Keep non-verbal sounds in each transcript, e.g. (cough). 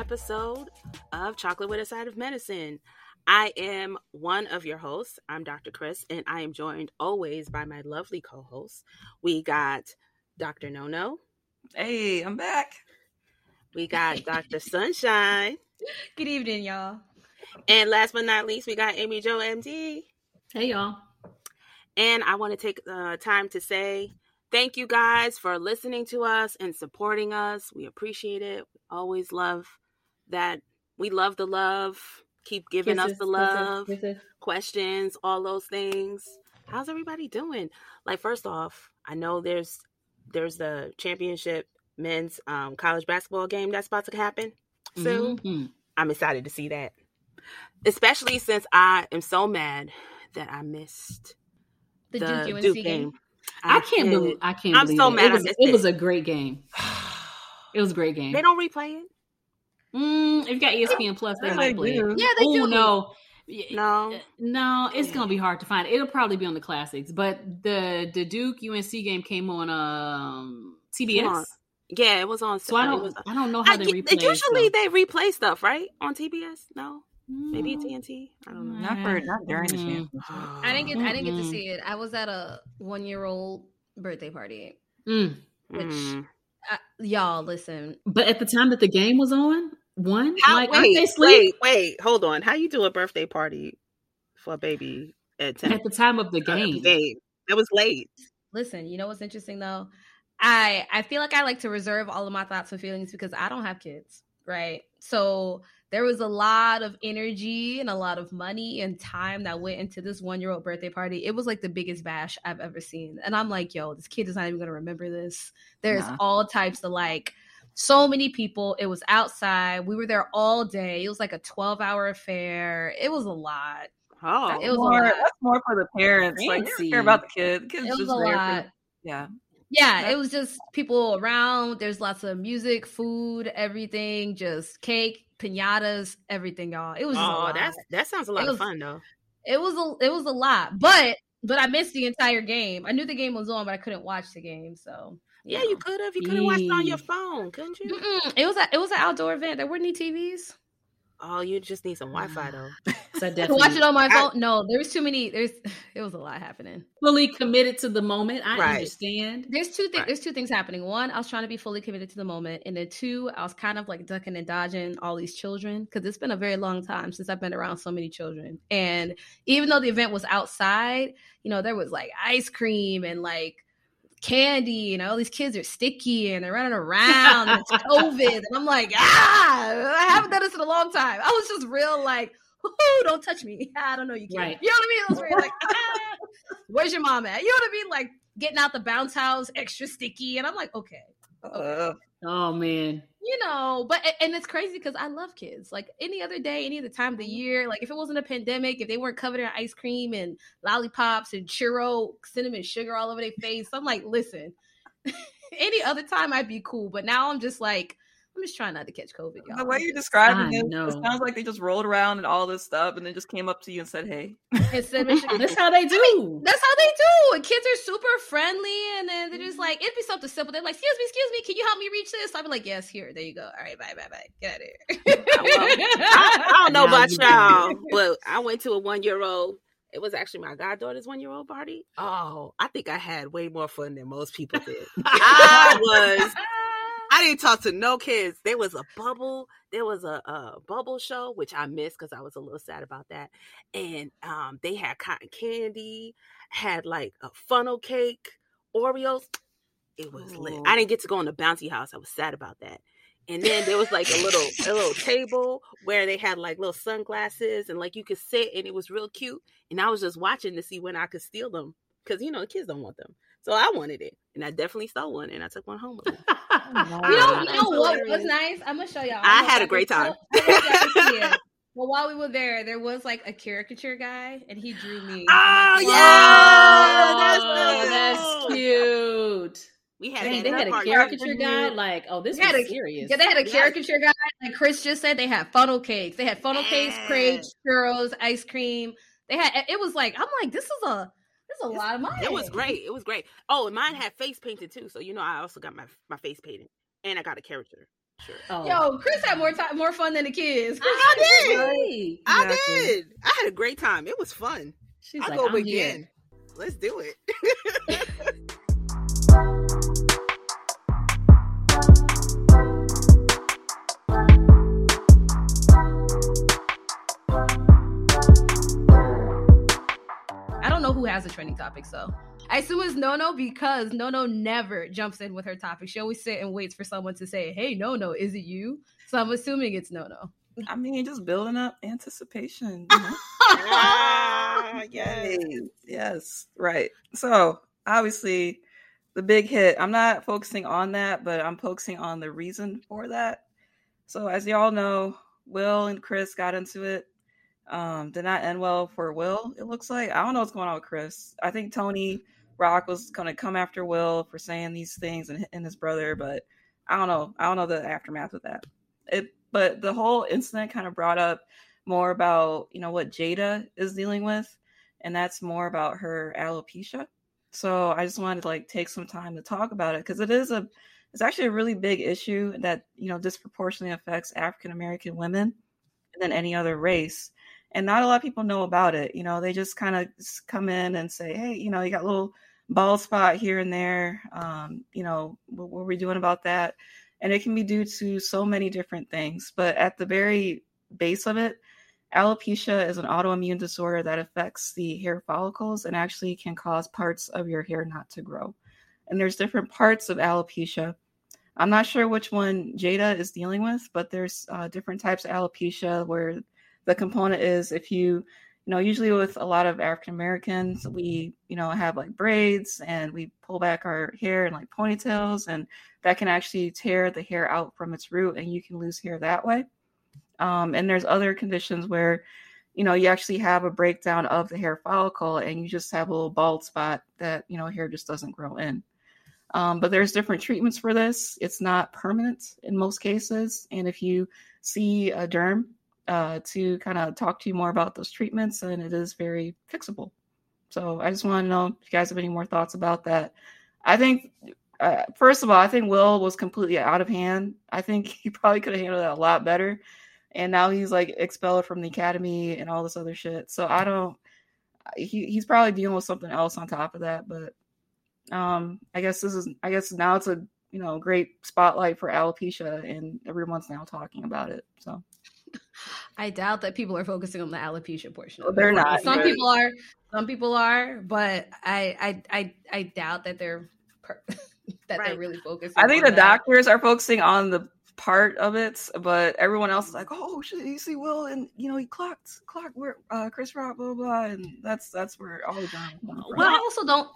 episode of Chocolate with a Side of Medicine. I am one of your hosts. I'm Dr. Chris, and I am joined always by my lovely co hosts. We got Dr. Nono. Hey, I'm back. We got Dr. (laughs) Sunshine. Good evening, y'all. And last but not least, we got Amy Jo MD. Hey, y'all. And I want to take uh, time to say thank you guys for listening to us and supporting us. We appreciate it. We always love that. We love the love. Keep giving Kisses, us the love, kisses, kisses. questions, all those things. How's everybody doing? Like, first off, I know there's there's the championship men's um, college basketball game that's about to happen soon. Mhm. I'm excited to see that, especially since I am so mad that I missed The, the Duke Duke game. game. I can't did. believe I can't. I'm believe so it. mad It was, it. was a great game. It was a great game. (sighs) They don't replay it. Mm, if you got ESPN Plus, they Yeah, might they play do. it. Yeah, they oh do. no, No. no, it's gonna be hard to find. It'll probably be on the classics, but the the Duke UNC game came on um TBS. On. Yeah, it was on. So I don't, was- I don't know how I, they usually replay. so. they replay stuff, right? On TBS? No, maybe. TNT. I don't know. Not for not during the championship. (sighs) I didn't get I didn't get to see it. I was at a one year old birthday party. Mm. Which Mm. I, y'all listen. But at the time that the game was on, one How, like aren't wait, they sleep wait, wait, hold on. How you do a birthday party for a baby at ten? at the time of the game? game. It was late. Listen, you know what's interesting though? I I feel like I like to reserve all of my thoughts and feelings because I don't have kids, right? So there was a lot of energy and a lot of money and time that went into this one year old birthday party. It was like the biggest bash I've ever seen. And I'm like, yo, this kid is not even gonna remember this. There's Nah. all types of like so many people. It was outside. We were there all day. It was like a 12 hour affair. It was a lot. Oh, It was more, that's more for the parents. Like, care about the kids. The kids It was just a lot. For, yeah. Yeah, That- it was just people around. There's lots of music, food, everything, just cake, pinatas, everything, y'all. It was oh, lot. that's that sounds a lot It of fun though. it was a it was a lot. But but I missed the entire game. I knew the game was on, but I couldn't watch the game. So Yeah, you could have. You could have watched it on your phone, couldn't you? Mm-mm. It was a, it was an outdoor event. There weren't any TVs. Oh, you just need some Wi-Fi though. (laughs) So (laughs) definitely watch it on my I- phone. no, there was too many. There's (sighs) it was a lot happening. fully committed to the moment. I Right. understand. There's two things. Right. There's two things happening. One, I was trying to be fully committed to the moment, and then two, I was kind of like ducking and dodging all these children because it's been a very long time since I've been around so many children. And even though the event was outside, you know, there was like ice cream and like candy, and all these kids are sticky and they're running around. and it's COVID, and I'm like, ah, I haven't done this in a long time. I was just real like. Ooh, don't touch me. (laughs) I don't know you can. Right. You know what I mean? It was very like, ah, where's your mom at? You know what I mean? Like getting out the bounce house, extra sticky, and I'm like, okay, Uh, Oh man. you know. But and it's crazy because I love kids. Like any other day, any other time of the mm-hmm. year. Like if it wasn't a pandemic, if they weren't covered in ice cream and lollipops and churro, cinnamon sugar all over their face, I'm like, listen. (laughs) any other time I'd be cool, but now I'm just like, I'm just trying not to catch COVID. Y'all. the way you're describing I this, know. it sounds like they just rolled around and all this stuff and then just came up to you and said, hey. And cinnamon. That's how they (laughs) do. That's how they do. And kids are super friendly, and then they're just mm-hmm. like, it'd be something simple. They're like, "Excuse me, excuse me, can you help me reach this?" I'd be like, "Yes, here, there you go. All right, bye, bye, bye. Get out of here." (laughs) I, I don't know about you y'all, but I went to a one year old. It was actually my goddaughter's one year old party. Oh, I think I had way more fun than most people did. (laughs) I was. I didn't talk to no kids. There was a bubble. There was a, a bubble show, which I missed because I was a little sad about that. And um, they had cotton candy, had like a funnel cake, Oreos. It was lit. I didn't get to go in the bouncy house. I was sad about that. And then there was like a little a little table where they had like little sunglasses and like you could sit and it was real cute. And I was just watching to see when I could steal them because you know kids don't want them. So I wanted it, and I definitely stole one, and I took one home with me. You know, Wow. you know what was nice? I'm gonna show y'all. I don't had a great time. can- I don't know if y'all can see it. But while we were there, there was like a caricature guy, and he drew me. Oh, like, yeah! "Wow." That's so that's cute. cute. We had, Dang, they had a caricature guy. Like, oh, this They had was a- serious. Yeah, they had a Yes. caricature guy. Like Chris just said, they had funnel cakes. They had funnel cakes, crepes, churros, ice cream. They had. It was like I'm like this is a this is a lot of money. It was great. It was great. Oh, and mine mm. had face painted too. So you know, I also got my my face painted, and I got a character. Sure. Oh. Yo, Chris had more time, more fun than the kids. Chris I did. Right. I Exactly. did. I had a great time. It was fun. She's I'll like, go I'm again. here. Let's do it. (laughs) (laughs) don't has the trending topic. So I assume it's Nono because Nono never jumps in with her topic. She always sit and waits for someone to say, "Hey, Nono, is it you?" So I'm assuming it's Nono. I mean, just building up anticipation. You know? (laughs) ah, (laughs) yes. Yes, yes, right. So obviously, the big hit. I'm not focusing on that, but I'm focusing on the reason for that. So as y'all know, Will and Chris got into it. Um, did not end well for Will. It looks like I don't know what's going on with Chris. I think Tony Rock was going to come after Will for saying these things and hitting his brother, but I don't know. I don't know the aftermath of that. It, but the whole incident kind of brought up more about you know what Jada is dealing with, and that's more about her alopecia. So I just wanted to like take some time to talk about it because it is a it's actually a really big issue that you know disproportionately affects African American women than any other race. And not a lot of people know about it. You know, they just kind of come in and say, "Hey, you know, you got a little bald spot here and there. Um, you know, what, what are we doing about that?" And it can be due to so many different things. But at the very base of it, alopecia is an autoimmune disorder that affects the hair follicles and actually can cause parts of your hair not to grow. And there's different parts of alopecia. I'm not sure which one Jada is dealing with, but there's uh, different types of alopecia where the component is if you, you know, usually with a lot of African Americans, we, you know, have like braids and we pull back our hair in like ponytails, and that can actually tear the hair out from its root, and you can lose hair that way. Um, and there's other conditions where, you know, you actually have a breakdown of the hair follicle, and you just have a little bald spot that you know hair just doesn't grow in. Um, but there's different treatments for this. It's not permanent in most cases. And if you see a derm uh, to kind of talk to you more about those treatments, and it is very fixable. So I just want to know if you guys have any more thoughts about that. I think, uh, first of all, I think Will was completely out of hand. I think (laughs) he probably could have handled that a lot better. And now he's like expelled from the academy and all this other shit. So I don't. He he's probably dealing with something else on top of that, but um i guess this is i guess now it's a you know great spotlight for alopecia and everyone's now talking about it so I doubt that people are focusing on the alopecia portion. of it. they're not Some but- people are. Some people are, but I I I, I doubt that they're per- (laughs) that they're really focusing. i think on the that. doctors are focusing on the part of it but everyone else is like oh shit you see will and you know he clocked clocked where uh chris rock blah blah blah and that's that's where all the drama. Well, I also don't.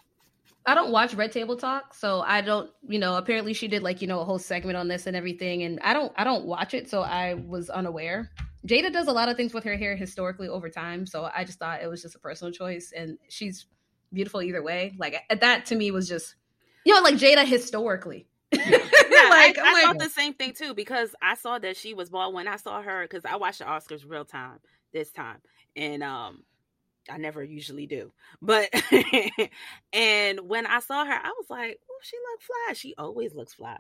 I don't watch Red Table Talk, so I don't. You know, apparently she did like you know a whole segment on this and everything, and I don't. I don't watch it, so I was unaware. Jada does a lot of things with her hair historically over time, so I just thought it was just a personal choice, and she's beautiful either way. Like that to me was just, you know, like Jada historically. Yeah, (laughs) like, I, I'm like- thought the same thing too because I saw that she was bald when I saw her because I watched the Oscars real time this time and um I never usually do but (laughs) and when I saw her I was like oh she looked fly she always looks fly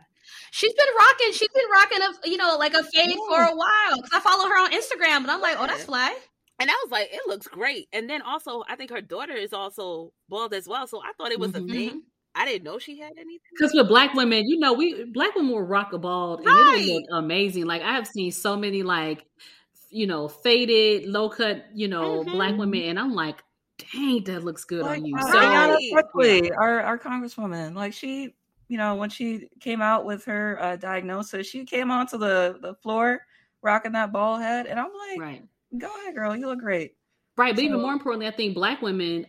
She's been rocking. She's been rocking a you know like a fade for a while because I follow her on Instagram, and I'm like, oh, that's fly. and I was like it looks great and then also I think her daughter is also bald as well so I thought it was Mhm. a thing I didn't know she had anything Because with black women, you know, we black women will rock a bald and it'll look amazing. Like I have seen so many like, you know, faded, low cut, you know, Mhm. black women, and I'm like, dang, that looks good like, on you. uh, So Ayanna Right. Pressley, our, our congresswoman like she you know when she came out with her uh, diagnosis she came onto the the floor rocking that bald head and i'm like right. go ahead girl you look great Right, but even more importantly, I think black women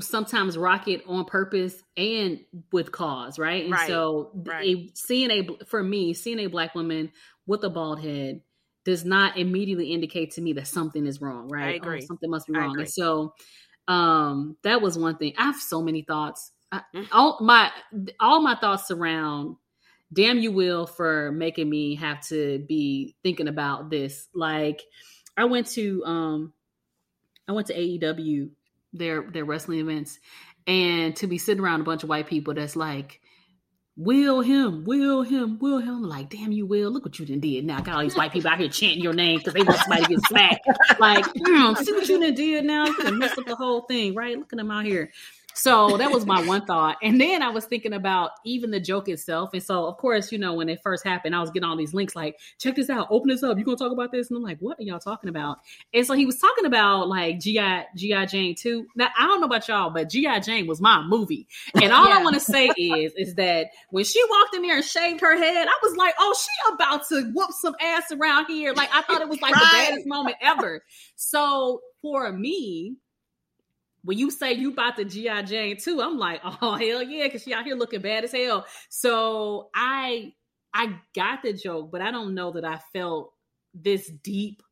sometimes rock it on purpose and with cause, right? And Right, so right. a, seeing a for me, seeing a black woman with a bald head does not immediately indicate to me that something is wrong, right? Oh, agree. something must be wrong. And so um that was one thing. I have so many thoughts. I, Mhm. all my all my thoughts surround damn you will for making me have to be thinking about this like i went to um i went to aew their their wrestling events and to be sitting around a bunch of white people that's like Will him, will him, will him. I'm like, damn you, Will. Look what you done did. Now I got all these white people out here chanting your name because they want somebody to get smacked. Like, mm, see what you done did now? You messed up the whole thing, right? Look at them out here. So that was my one thought. And then I was thinking about even the joke itself. And so, of course, you know, when it first happened, I was getting all these links like, check this out, open this up. You gonna talk about this? And I'm like, what are y'all talking about? And so he was talking about like G.I. G.I. Jane 2. Now, I don't know about y'all, but G.I. Jane was my movie. And all yeah. I want to say is, is that when she walked in there and shaved her head, I was like, oh, she about to whoop some ass around here. Like I thought it was like right. the baddest moment ever. So for me, when you say you bought the GI Jane 2, I'm like, (laughs) oh hell yeah, because she out here looking bad as hell. So I I got the joke, but I don't know that I felt this deep,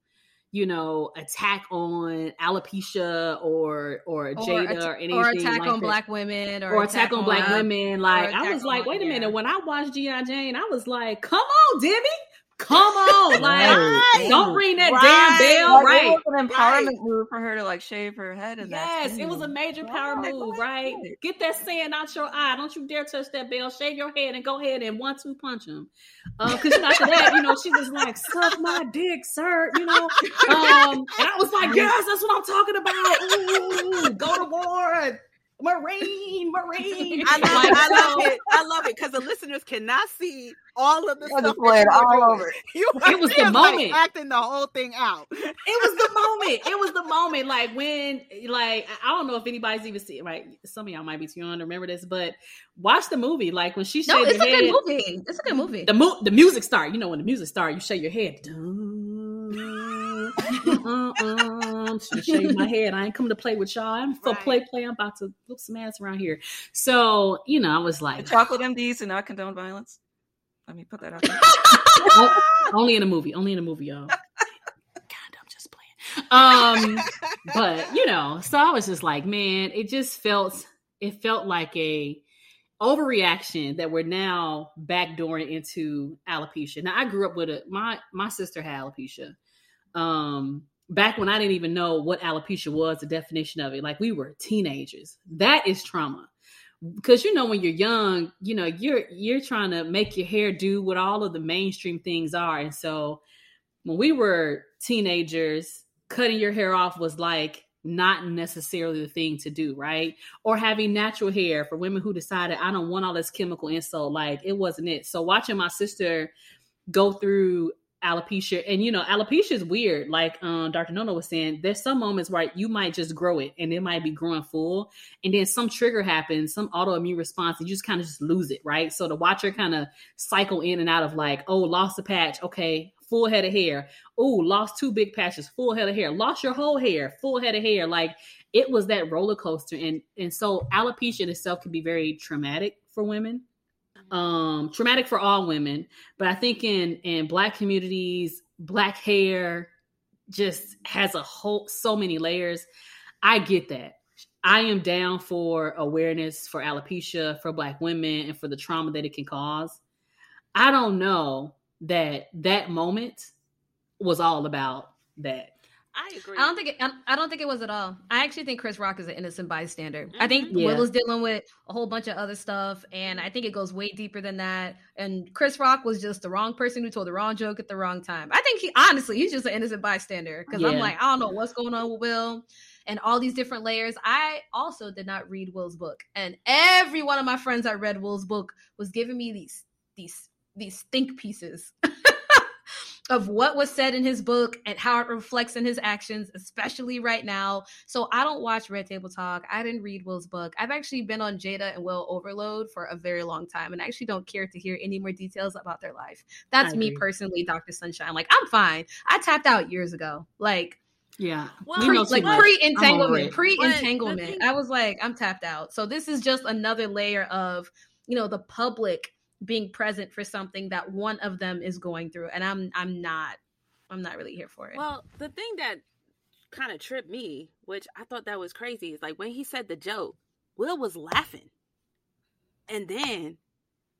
you know, attack on alopecia or or Jada or, or anything, or attack like on that. black women, or, or attack, attack, on black women. Like I was like, wait a minute. When I watched GI Jane, I was like, come on, Demi Come on, (laughs) like right. don't ring that right. damn bell, like, right? It was an empowerment right. move for her to like shave her head. And yes, it was a major power move, right? Get that sand out your eye. Don't you dare touch that bell. Shave your head and go ahead and one two punch him. Because uh, after that, you know, she was like, "Suck my dick, sir." You know, (laughs) um, and I was like, "Yes, that's what I'm talking about." Ooh, go to war. Marine, Marine. I love, I love it. I love it because the listeners cannot see all of the stuff playing all over. (laughs) You it was the moment, like acting the whole thing out. It was the moment. It was the moment. Like when, like I don't know if anybody's even seen. Right, some of y'all might be too young to remember this, but watch the movie. Like when she no, it's a head, good movie. It's a good movie. The mo- the music start. You know when the music start, you shake your head. (laughs) Uh, uh, uh. Uh-uh. shave my head. I ain't coming to play with y'all. I'm for right. play, play. I'm about to whoop some ass around here. So, you know, I was like, the chocolate MDs do not condone violence. Let me put that out there. (laughs) only in a movie. Only in a movie, y'all. God, I'm just playing. Um, but you know, so I was just like, man, it just felt it felt like a overreaction that we're now backdooring into alopecia. Now I grew up with a my my sister had alopecia. Um back when I didn't even know what alopecia was, the definition of it. Like we were teenagers. That is trauma. Because you know when you're young, you know, you're you're trying to make your hair do what all of the mainstream things are. And so when we were teenagers, cutting your hair off was like not necessarily the thing to do, right? Or having natural hair for women who decided I don't want all this chemical insult, like it wasn't it. So watching my sister go through alopecia. And you know alopecia is weird. Like um dr nono was saying there's some moments where you might just grow it and it might be growing full. And then some trigger happens some autoimmune response and you just kind of just lose it right? So to watch her kind of cycle in and out of like oh lost a patch. Okay full head of hair. Oh lost two big patches. Full head of hair. Lost your whole hair. Full head of hair. Like it was that roller coaster. And and so alopecia in itself can be very traumatic for women um traumatic for all women but i think in in black communities black hair just has a whole so many layers. I get that. I am down for awareness for alopecia for black women and for the trauma that it can cause. I don't know that that moment was all about that I agree. I don't think it, I don't think it was at all. I actually think Chris Rock is an innocent bystander. Mm-hmm. I think yeah. Will is dealing with a whole bunch of other stuff, and I think it goes way deeper than that. And Chris Rock was just the wrong person who told the wrong joke at the wrong time. I think he honestly he's just an innocent bystander because yeah. I'm like I don't know what's going on with Will and all these different layers. I also did not read Will's book, and every one of my friends that read Will's book was giving me these these these think pieces. (laughs) of what was said in his book and how it reflects in his actions, especially right now. So I don't watch Red Table Talk. I didn't read Will's book. I've actually been on Jada and Will overload for a very long time and I actually don't care to hear any more details about their life. That's me personally, Dr. Sunshine. Like, I'm fine. I tapped out years ago. Like, yeah, well, pre, like pre entanglement, pre entanglement. I was like, I'm tapped out. So this is just another layer of, you know, the public being present for something that one of them is going through and i'm i'm not i'm not really here for it. Well the thing that kind of tripped me which i thought that was crazy is like when he said the joke will was laughing. And then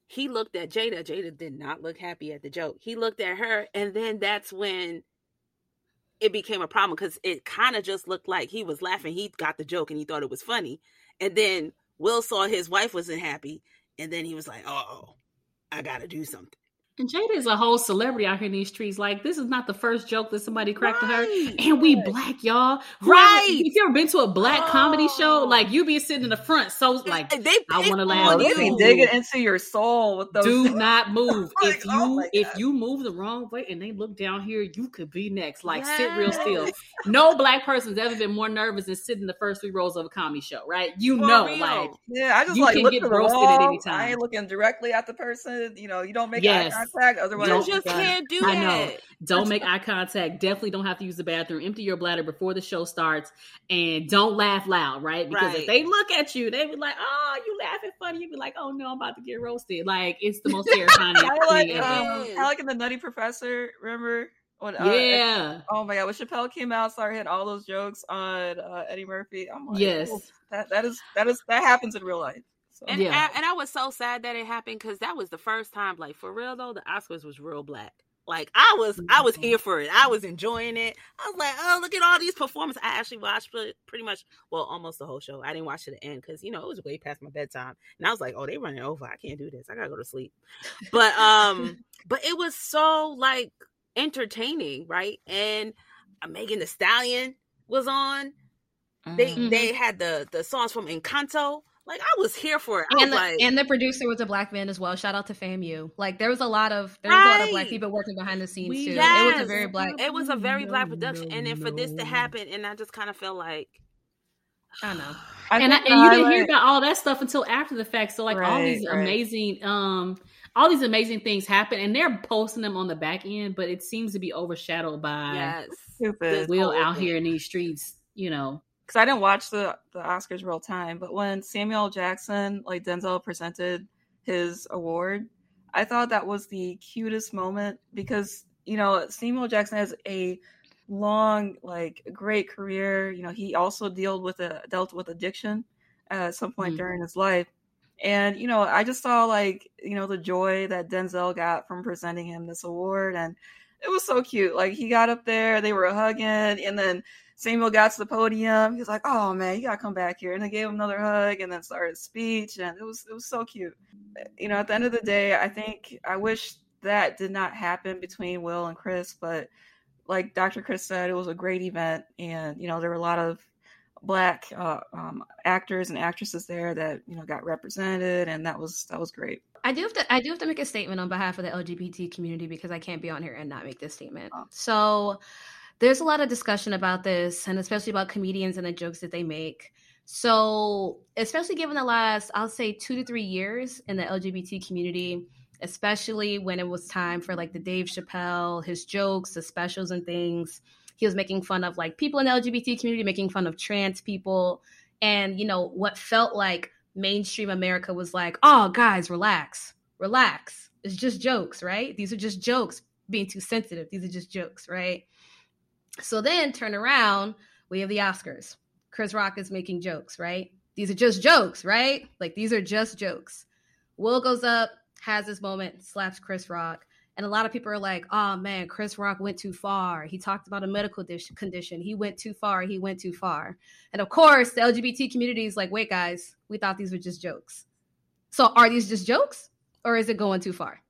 he looked at jada. Jada did not look happy at the joke. He looked at her and then that's when it became a problem because it kind of just looked like he was laughing. He got the joke and he thought it was funny. And then will saw his wife wasn't happy and then he was like, "Oh, I got to do something." And Jada is a whole celebrity out here in these streets. Like, this is not the first joke that somebody cracked to her. And we black, y'all. Right. If you ever been to a black comedy show, Oh. like you be sitting in the front, so like, they I wanna laugh. Oh, they you. be digging into your soul with those. do (laughs) not move. Like, oh if you oh if you move the wrong way and they look down here, you could be next. Like, sit real still. No black person's ever been more nervous than sitting in the first three rows of a comedy show, right? You For know, real. like Yeah, I just You like can look get roasted wall. at any time. I ain't looking directly at the person. You know, you don't make Yes. Contact. Otherwise, You just can't do I that. know. Don't make eye contact. Definitely don't have to use the bathroom. Empty your bladder before the show starts, and don't laugh loud, right? Because Right. if they look at you, they be like, "Oh, you laughing funny." You be like, "Oh no, I'm about to get roasted." Like it's the most (laughs) terrifying I like thing um. I like in the Nutty Professor. Remember when? Uh, yeah. Oh my god, when Chappelle came out, started hitting all those jokes on uh, Eddie Murphy. I'm like, Yes. "Ooh, that that is that is that happens in real life. So, And, Yeah. and and I was so sad that it happened because that was the first time, like for real though, the Oscars was real black. Like I was, I was here for it. I was enjoying it. I was like, oh, look at all these performances. I actually watched pretty much, well, almost the whole show. I didn't watch to the end because you know it was way past my bedtime, and I was like, oh, they're running over. I can't do this. I gotta go to sleep. But um, (laughs) but it was so like entertaining, right? And uh, Megan Thee Stallion was on. They Mhm. they had the the songs from Encanto. Like I was here for it. And the, like, and the producer was a black man as well. Shout out to FAMU. Like there was a lot of there was a lot of black people working behind the scenes We- too. It was a very black. it was a very black No, production, and then for this to happen, and I just kind of felt like, I know. (sighs) I and I, and you didn't hear about all that stuff until after the fact. So like all these right. amazing, um, all these amazing things happen, and they're posting them on the back end, but it seems to be overshadowed by yes, stupid. This Will out thing. here in these streets. You know, because I didn't watch the the Oscars real time, but when Samuel Jackson, like Denzel, presented his award, I thought that was the cutest moment because you know Samuel Jackson has a long, like, great career. You know, he also dealt with a dealt with addiction at some point Mhm. during his life. And you know, I just saw like you know the joy that Denzel got from presenting him this award, and it was so cute. Like he got up there, they were hugging, and then Samuel got to the podium. He was like, "Oh man, you gotta come back here," and they gave him another hug, and then started speech, and it was it was so cute. You know, at the end of the day, I think I wish that did not happen between Will and Chris, but like Dr. Chris said, it was a great event, and you know there were a lot of black uh, um, actors and actresses there that you know got represented, and that was that was great. I do have to I do have to make a statement on behalf of the LGBT community because I can't be on here and not make this statement. So there's a lot of discussion about this and especially about comedians and the jokes that they make. So, especially given the last I'll say 2 to 3 years in the LGBT community, especially when it was time for like the Dave Chappelle, his jokes, the specials and things, he was making fun of like people in the LGBT community, making fun of trans people and you know what felt like mainstream America was like, oh, guys, relax, relax. It's just jokes, right? These are just jokes, being too sensitive. These are just jokes, right? So then turn around, we have the Oscars. Chris Rock is making jokes, right? These are just jokes, right? Like these are just jokes. Will goes up, has this moment, slaps Chris Rock. And a lot of people are like, oh man, Chris Rock went too far. He talked about a medical dish- condition. He went too far. He went too far. And of course, the LGBT community is like, wait, guys, we thought these were just jokes. So are these just jokes or is it going too far?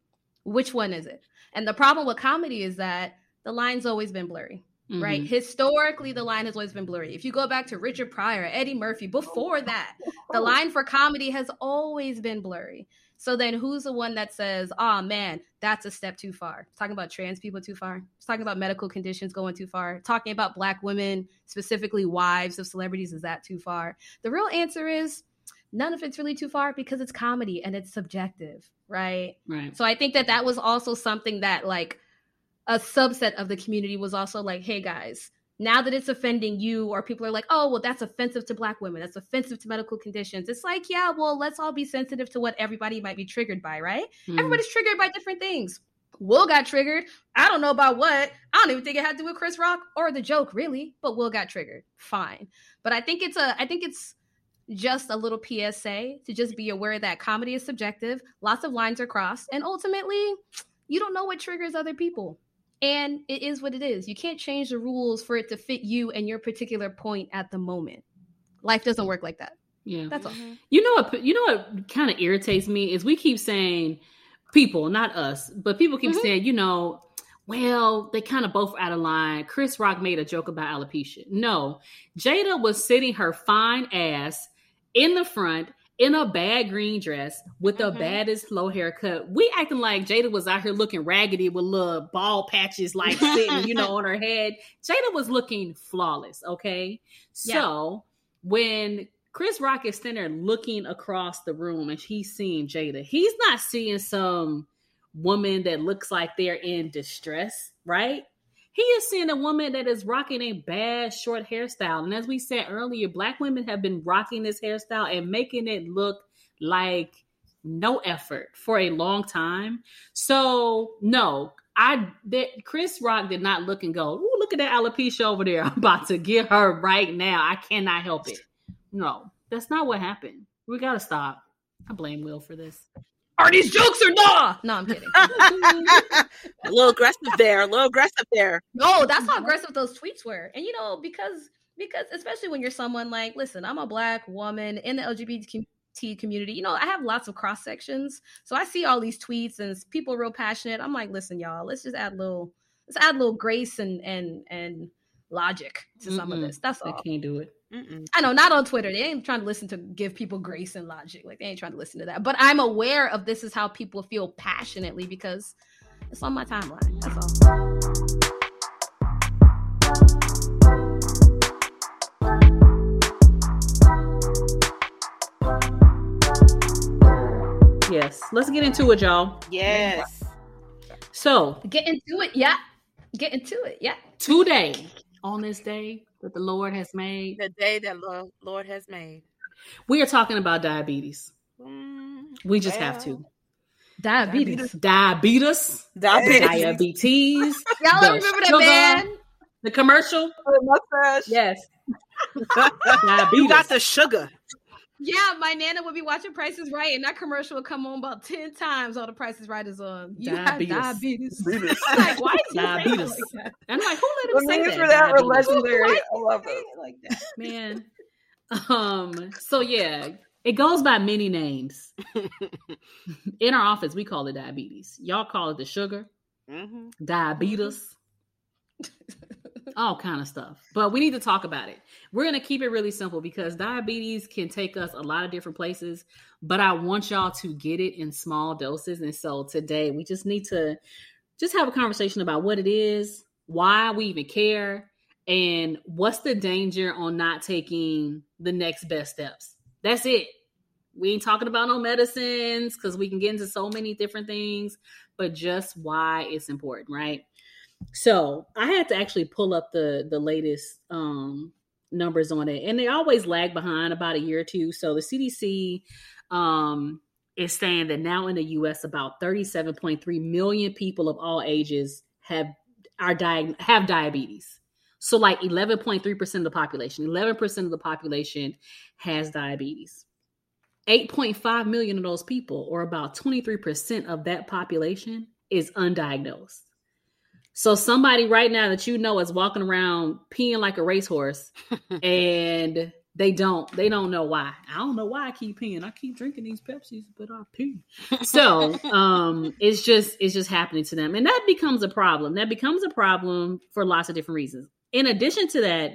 Which one is it? And the problem with comedy is that the line's always been blurry, right? Mhm. Historically, the line has always been blurry. If you go back to Richard Pryor, Eddie Murphy, before that, the line for comedy has always been blurry. So then who's the one that says, oh man, that's a step too far? Talking about trans people too far. Talking about medical conditions going too far. Talking about black women, specifically wives of celebrities, is that too far? The real answer is none of it's really too far because it's comedy and it's subjective, right? Right. So I think that that was also something that like a subset of the community was also like, hey guys, now that it's offending you, or people are like, oh, well, that's offensive to black women, that's offensive to medical conditions. It's like, yeah, well, let's all be sensitive to what everybody might be triggered by, right? Mhm. Everybody's triggered by different things. Will got triggered. I don't know about what. I don't even think it had to do with Chris Rock or the joke, really. But Will got triggered. Fine. But I think it's a. I think it's just a little PSA to just be aware that comedy is subjective. Lots of lines are crossed, and ultimately, you don't know what triggers other people. And it is what it is. You can't change the rules for it to fit you and your particular point at the moment. Life doesn't work like that. Yeah. That's all. Mm-hmm. You know what? You know what kind of irritates me is we keep saying people, not us, but people keep Mhm. saying, you know, well, they kind of both out of line. Chris Rock made a joke about alopecia. No, Jada was sitting her fine ass in the front in a bad green dress with the Mhm. baddest low haircut. We acting like Jada was out here looking raggedy with little ball patches like sitting, you know, (laughs) on her head. Jada was looking flawless, okay? Yeah. So when Chris Rock is standing there looking across the room and he's seeing Jada, he's not seeing some woman that looks like they're in distress, right? He is seeing a woman that is rocking a bad short hairstyle. And as we said earlier, black women have been rocking this hairstyle and making it look like no effort for a long time. So, no, I that Chris Rock did not look and go, Ooh, look at that alopecia over there. (laughs) I'm about to get her right now. I cannot help it. No, that's not what happened. We gotta stop. I blame Will for this. Are these jokes or not? (laughs) No, I'm kidding. a little aggressive there. A little aggressive there. No, that's how aggressive those tweets were. And you know, because because especially when you're someone like, listen, I'm a black woman in the LGBT community. You know, I have lots of cross sections, so I see all these tweets and people real passionate. I'm like, listen, y'all, let's just add a little, let's add a little grace and and and logic to some of this. That's all. I can't do it. Mm-mm. I know, not on Twitter. They ain't trying to listen to give people grace and logic. Like they ain't trying to listen to that. But I'm aware of this is how people feel passionately because it's on my timeline. That's all. Yes, let's get into it, y'all. Yes. So Get into it, yeah. Get into it, yeah. today, on this day that the Lord has made, The day that Lord, Lord has made. we are talking about diabetes. Mm, We just have to. Diabetes. Diabetes, Diabetes. diabetes, (laughs) Y'all The remember that sugar. man? the commercial. mustache. Yes, (laughs) you got the sugar. Yeah, my nana would be watching Price Is Right, and that commercial would come on about 10 times all the Price Is Right is on. You Diabetes. have diabetes. I'm (laughs) like, why is Diabetes. like that? And I'm like, who let The him say memes that? for that were legendary. I love it. like that. (laughs) man. Um. So yeah, it goes by many names. (laughs) In our office, we call it diabetes. Y'all call it the sugar, hmm diabetes, all kind of stuff. But we need to talk about it. We're gonna keep it really simple because diabetes can take us a lot of different places. But I want y'all to get it in small doses, and so today we just need to just have a conversation about what it is, why we even care, and what's the danger on not taking the next best steps. That's it. We ain't talking about no medicines because we can get into so many different things, but just why it's important, right? So I had to actually pull up the the latest um numbers on it, and they always lag behind about a year or two. So the CDC um is saying that now in the US about 37.3 million people of all ages have are diag- have diabetes. So like 11.3% of the population, 11% of the population has diabetes. 8.5 million of those people, or about 23% of that population, is undiagnosed. So somebody right now that you know is walking around peeing like a racehorse (laughs) and they don't they don't know why. I don't know why I keep peeing. I keep drinking these Pepsis, but I pee. So (laughs) um it's just it's just happening to them. And that becomes a problem. That becomes a problem for lots of different reasons. In addition to that,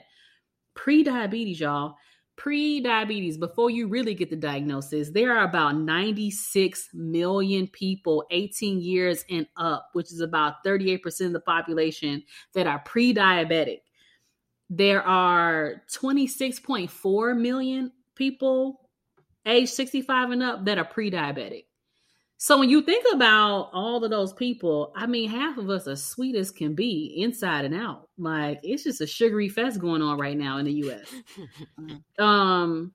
pre-diabetes, y'all, pre-diabetes, before you really get the diagnosis, there are about 96 million people 18 years and up, which is about 38% of the population that are pre-diabetic. There are 26.4 million people age 65 and up that are pre-diabetic. So when you think about all of those people, I mean, half of us are sweet as can be inside and out. Like it's just a sugary fest going on right now in the US. (laughs) Um,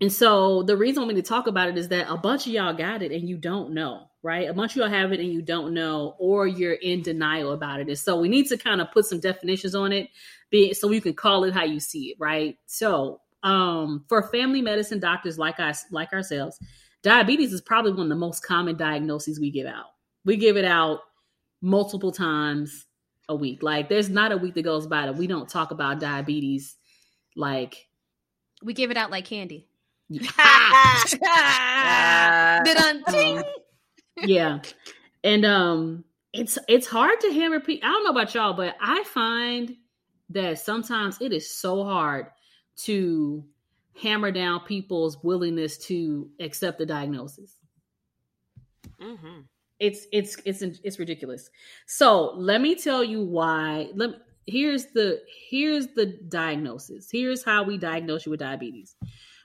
and so the reason I want me to talk about it is that a bunch of y'all got it and you don't know, right? A bunch of y'all have it and you don't know, or you're in denial about it. And so we need to kind of put some definitions on it, be so you can call it how you see it, right? So um, for family medicine doctors like us, like ourselves, diabetes is probably one of the most common diagnoses we give out. We give it out multiple times a week. Like there's not a week that goes by that we don't talk about diabetes like We give it out like candy. (laughs) um, yeah, and um, it's it's hard to hammer people. I don't know about y'all, but I find that sometimes it is so hard to hammer down people's willingness to accept the diagnosis. Mm-hmm. It's it's it's it's ridiculous. So let me tell you why. Let me, here's the here's the diagnosis. Here's how we diagnose you with diabetes.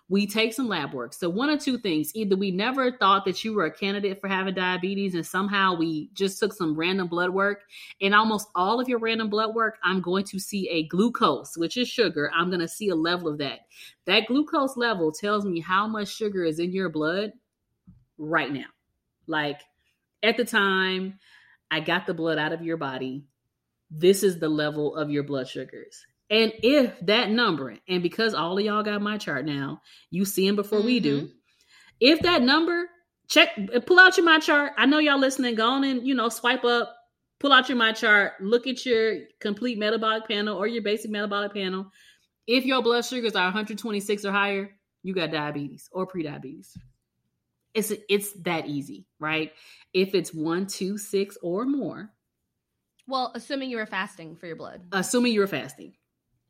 We take some lab work. So one or two things: either we never thought that you were a candidate for having diabetes, and somehow we just took some random blood work. And almost all of your random blood work, I'm going to see a glucose, which is sugar. I'm going to see a level of that. That glucose level tells me how much sugar is in your blood right now. Like at the time I got the blood out of your body, this is the level of your blood sugars. And if that number, and because all of y'all got MyChart now, you see them before mm-hmm. we do. Mm-hmm. If that number, check, pull out your MyChart. I know y'all listening. Go on and you know swipe up, pull out your MyChart, look at your complete metabolic panel or your basic metabolic panel. If your blood sugars are 126 or higher, you got diabetes or prediabetes. It's it's that easy, right? If it's one, two, six, or more. Well, assuming you were fasting for your blood. Assuming you were fasting.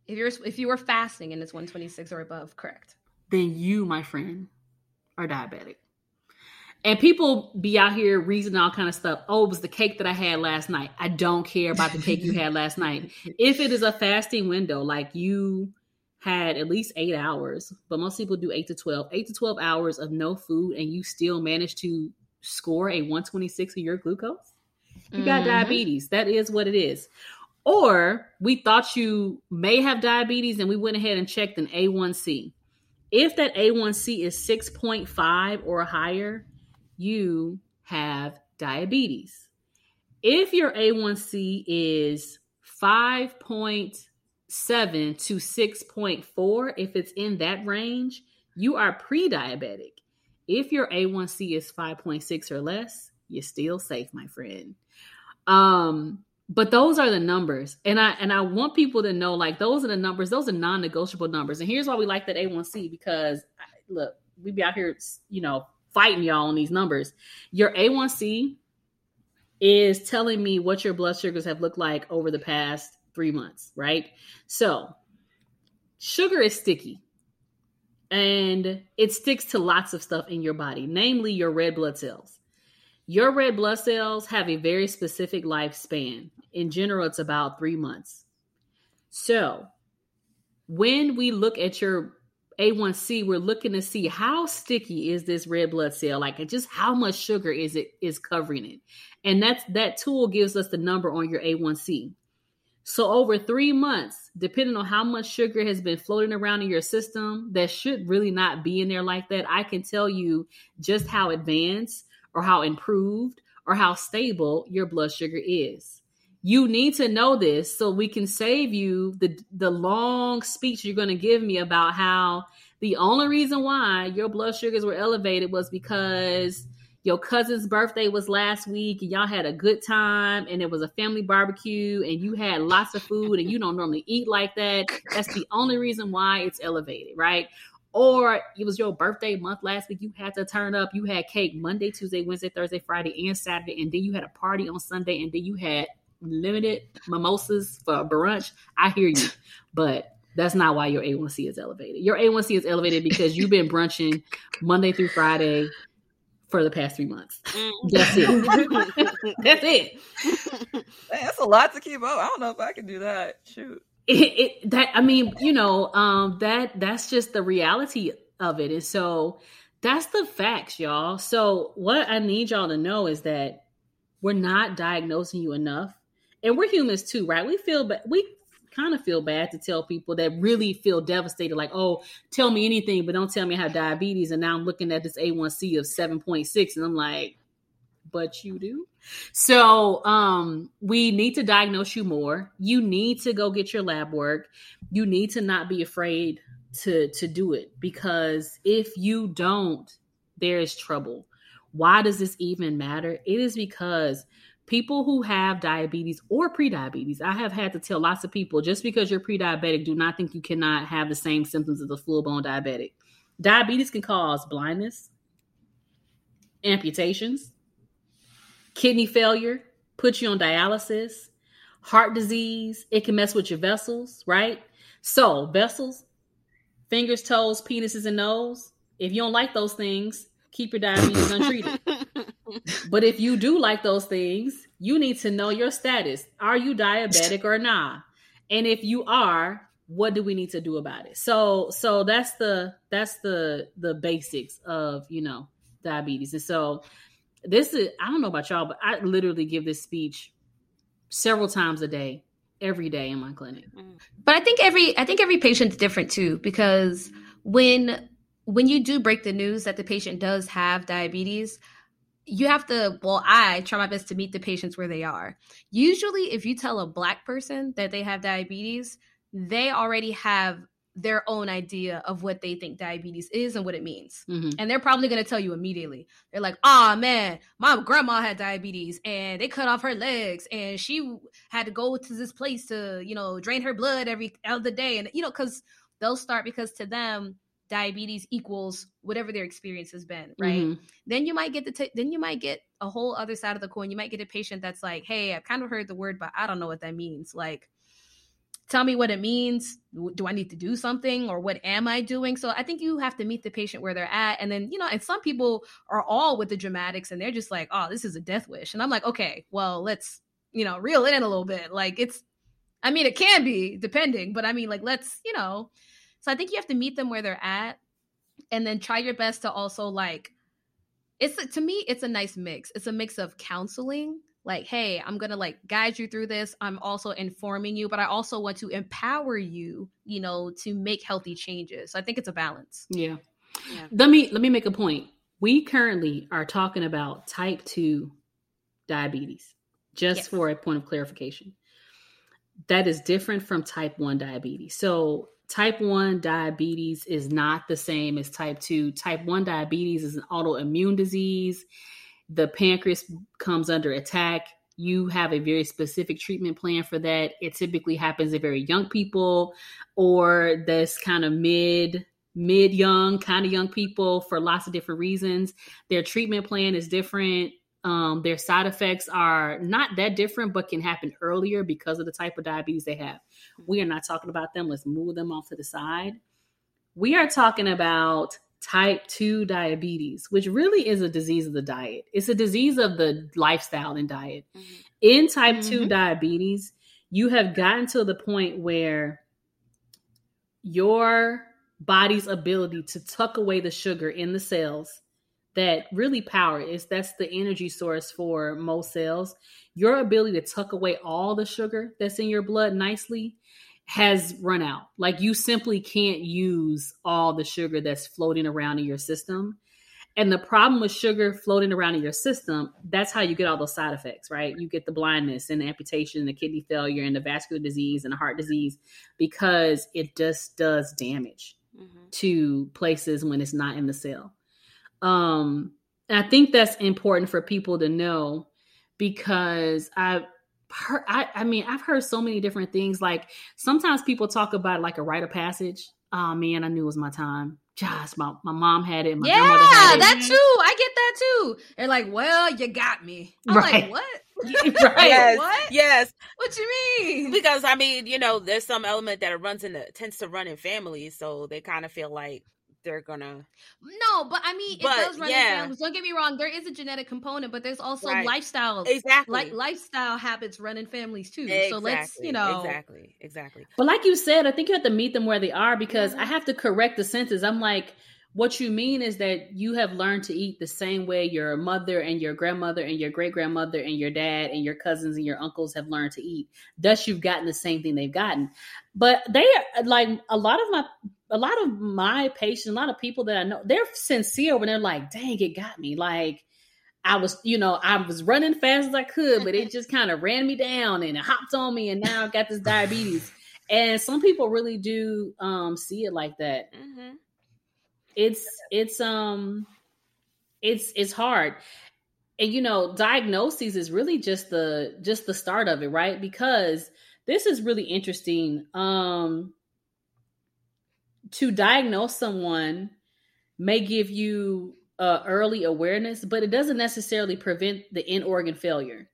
If you're if you were fasting and it's 126 or above, correct. Then you, my friend, are diabetic. And people be out here reasoning all kind of stuff. Oh, it was the cake that I had last night. I don't care about the cake you had last night. (laughs) If it is a fasting window, like you had at least eight hours, but most people do eight to 12, eight to 12 hours of no food, and you still manage to score a 126 of your glucose, you got mm-hmm. diabetes. That is what it is. Or we thought you may have diabetes and we went ahead and checked an A1C. If that A1C is 6.5 or higher, you have diabetes. If your A1C is 5.7 to 6.4, if it's in that range, you are pre diabetic. If your A1C is 5.6 or less, you're still safe, my friend. Um, but those are the numbers. And I and I want people to know like those are the numbers, those are non-negotiable numbers. And here's why we like that A1C because look, we be out here, you know, fighting y'all on these numbers. Your A1C is telling me what your blood sugars have looked like over the past three months, right? So, sugar is sticky and it sticks to lots of stuff in your body, namely your red blood cells. Your red blood cells have a very specific lifespan. In general, it's about three months. So, when we look at your A1C, we're looking to see how sticky is this red blood cell, like just how much sugar is it is covering it, and that's that tool gives us the number on your A1C. So, over three months, depending on how much sugar has been floating around in your system that should really not be in there like that, I can tell you just how advanced or how improved or how stable your blood sugar is. You need to know this so we can save you the, the long speech you're going to give me about how the only reason why your blood sugars were elevated was because your cousin's birthday was last week and y'all had a good time and it was a family barbecue and you had lots of food and you don't normally eat like that. That's the only reason why it's elevated, right? Or it was your birthday month last week. You had to turn up. You had cake Monday, Tuesday, Wednesday, Thursday, Friday, and Saturday. And then you had a party on Sunday. And then you had limited mimosas for brunch. I hear you. (laughs) But that's not why your A1C is elevated. Your A1C is elevated because you've been brunching Monday through Friday, for the past three months. Mm. That's it. (laughs) That's it. That's a lot to keep up. I don't know if I can do that. Shoot. It, it, that I mean, you know, um, that that's just the reality of it. And so that's the facts, y'all. So what I need y'all to know is that we're not diagnosing you enough. And we're humans too, right? We feel but we kind of feel bad to tell people that really feel devastated, like, oh, tell me anything, but don't tell me I have diabetes. And now I'm looking at this A1C of 7.6, and I'm like, but you do. So um, we need to diagnose you more. You need to go get your lab work. You need to not be afraid to to do it because if you don't, there is trouble. Why does this even matter? It is because people who have diabetes or pre-diabetes i have had to tell lots of people just because you're pre-diabetic do not think you cannot have the same symptoms as a full-blown diabetic diabetes can cause blindness, amputations, kidney failure, put you on dialysis, heart disease. It can mess with your vessels, right? So, vessels, fingers, toes, penises, and nose. If you don't like those things, keep your diabetes untreated. (laughs) But if you do like those things, you need to know your status. Are you diabetic or not? And if you are, what do we need to do about it? So so that's the that's the the basics of, you know, diabetes. And so this is I don't know about y'all, but I literally give this speech several times a day, every day in my clinic. Mm-hmm. But I think every I think every patient's different too because when when you do break the news that the patient does have diabetes, you have to well i try my best to meet the patients where they are. Usually if you tell a black person that they have diabetes they already have their own idea of what they think diabetes is and what it means. Mm-hmm. and they're probably going to tell you immediately. They're like oh man my grandma had diabetes and they cut off her legs and she had to go to this place to you know drain her blood every other day. And you know because they'll start because to them diabetes equals whatever their experience has been right? Mhm. then you might get the t- then you might get a whole other side of the coin. You might get a patient that's like hey i've kind of heard the word but i don't know what that means. Like tell me what it means. Do i need to do something? Or what am i doing? So i think you have to meet the patient where they're at. And then you know and some people are all with the dramatics and they're just like oh this is a death wish. And i'm like okay well let's you know reel it in a little bit. Like it's i mean it can be depending but i mean like let's you know so i think you have to meet them where they're at and then try your best to also like it's to me it's a nice mix it's a mix of counseling like hey i'm gonna like guide you through this i'm also informing you but i also want to empower you you know to make healthy changes so i think it's a balance Yeah. Yeah. Let me let me make a point. We currently are talking about type 2 diabetes. Just Yes. for a point of clarification. That is different from type 1 diabetes. So type 1 diabetes is not the same as type 2. Type 1 diabetes is an autoimmune disease. The pancreas comes under attack. You have a very specific treatment plan for that. It typically happens in very young people or this kind of mid mid young kind of young people for lots of different reasons. Their treatment plan is different. Um, their side effects are not that different, but can happen earlier because of the type of diabetes they have. We are not talking about them. Let's move them off to the side. We are talking about type 2 diabetes, which really is a disease of the diet. It's a disease of the lifestyle and diet. Mhm. In type 2 Mhm. diabetes, you have gotten to the point where your body's ability to tuck away the sugar in the cells that really power is that's the energy source for most cells your ability to tuck away all the sugar that's in your blood nicely has run out like you simply can't use all the sugar that's floating around in your system and the problem with sugar floating around in your system that's how you get all those side effects right you get the blindness and the amputation and the kidney failure and the vascular disease and the heart disease because it just does damage Mhm. to places when it's not in the cell. Um, I think that's important for people to know because I heard, I, I mean, I've heard so many different things. Like sometimes people talk about like a rite of passage. Oh man, I knew it was my time. Just my, my mom had it, my yeah grandmother had it. that too i get that too they're like well you got me i'm (laughs) Right. like what right. Yes. what Yes, what you mean because I mean, you know, there's some element that it runs in the tends to run in families, so they kind of feel like they're gonna. No, but I mean, it But, does run in families. Don't get me wrong. There is a genetic component, but there's also Right. lifestyle, Exactly. like lifestyle habits run in families too. exactly. So let's, you know, exactly, exactly. But like you said, I think you have to meet them where they are because Mhm. I have to correct the sentence. I'm like, what you mean is that you have learned to eat the same way your mother and your grandmother and your great grandmother and your dad and your cousins and your uncles have learned to eat. Thus, you've gotten the same thing they've gotten. But they are like a lot of my. A lot of my patients, a lot of people that I know, they're sincere when they're like, dang, it got me. Like, I was, you know, I was running fast as I could, but it (laughs) just kind of ran me down and it hopped on me, and now I've got this diabetes. And some people really do um, see it like that. hmm It's it's um it's it's hard. And you know, diagnoses is really just the just the start of it, right? Because this is really interesting. Um to diagnose someone may give you uh, early awareness, but it doesn't necessarily prevent the end organ failure.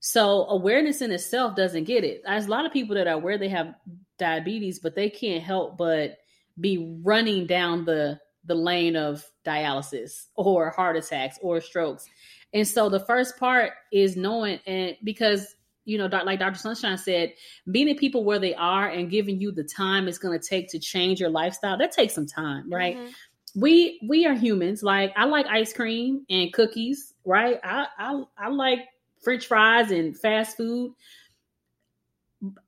So awareness in itself doesn't get it. There's a lot of people that are aware they have diabetes, but they can't help but be running down the the lane of dialysis or heart attacks or strokes. And so the first part is knowing and because you know, like Dr. Sunshine said, meeting people where they are and giving you the time it's going to take to change your lifestyle, that takes some time, right? Mm-hmm. We we are humans. Like I like ice cream and cookies, right? I I I like French fries and fast food.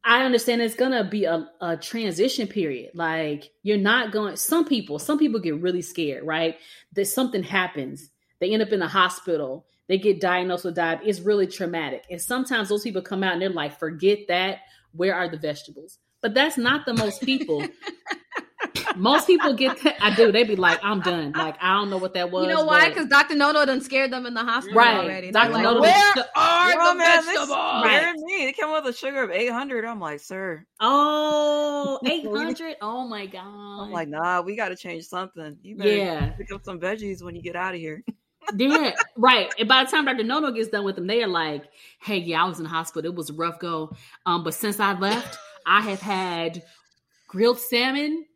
I understand it's gonna be a, a transition period. Like you're not going. Some people, some people get really scared, right? That something happens, they end up in the hospital they get diagnosed with diabetes. It's really traumatic. And sometimes those people come out and they're like, forget that. Where are the vegetables? But that's not the most people. (laughs) most people get that. I do. They be like, I'm done. Like, I don't know what that was. You know why? Because Dr. Nono done scared them in the hospital right. already. Dr. Like, Nono where sh- are oh, the man, vegetables? Right. me. They came with a sugar of 800. I'm like, sir. Oh, (laughs) 800? oh my God. I'm like, nah, we got to change something. You better yeah. pick up some veggies when you get out of here (laughs) yeah, (laughs) right. And by the time Dr. Nono gets done with them, they are like, "Hey, yeah, I was in the hospital. It was a rough go. Um, but since I left, I have had grilled salmon,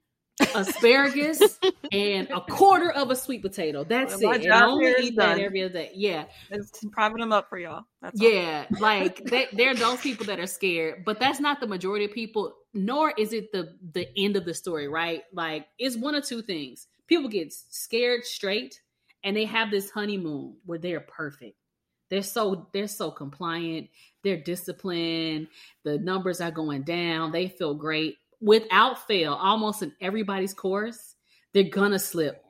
asparagus, and a quarter of a sweet potato. That's well, it. And I only eat done. that every other day. Yeah, it's private them up for y'all. That's yeah, like they, they're those people that are scared, but that's not the majority of people. Nor is it the the end of the story, right? Like it's one or two things. People get scared straight and they have this honeymoon where they're perfect. They're so they're so compliant, they're disciplined, the numbers are going down, they feel great. Without fail, almost in everybody's course, they're gonna slip.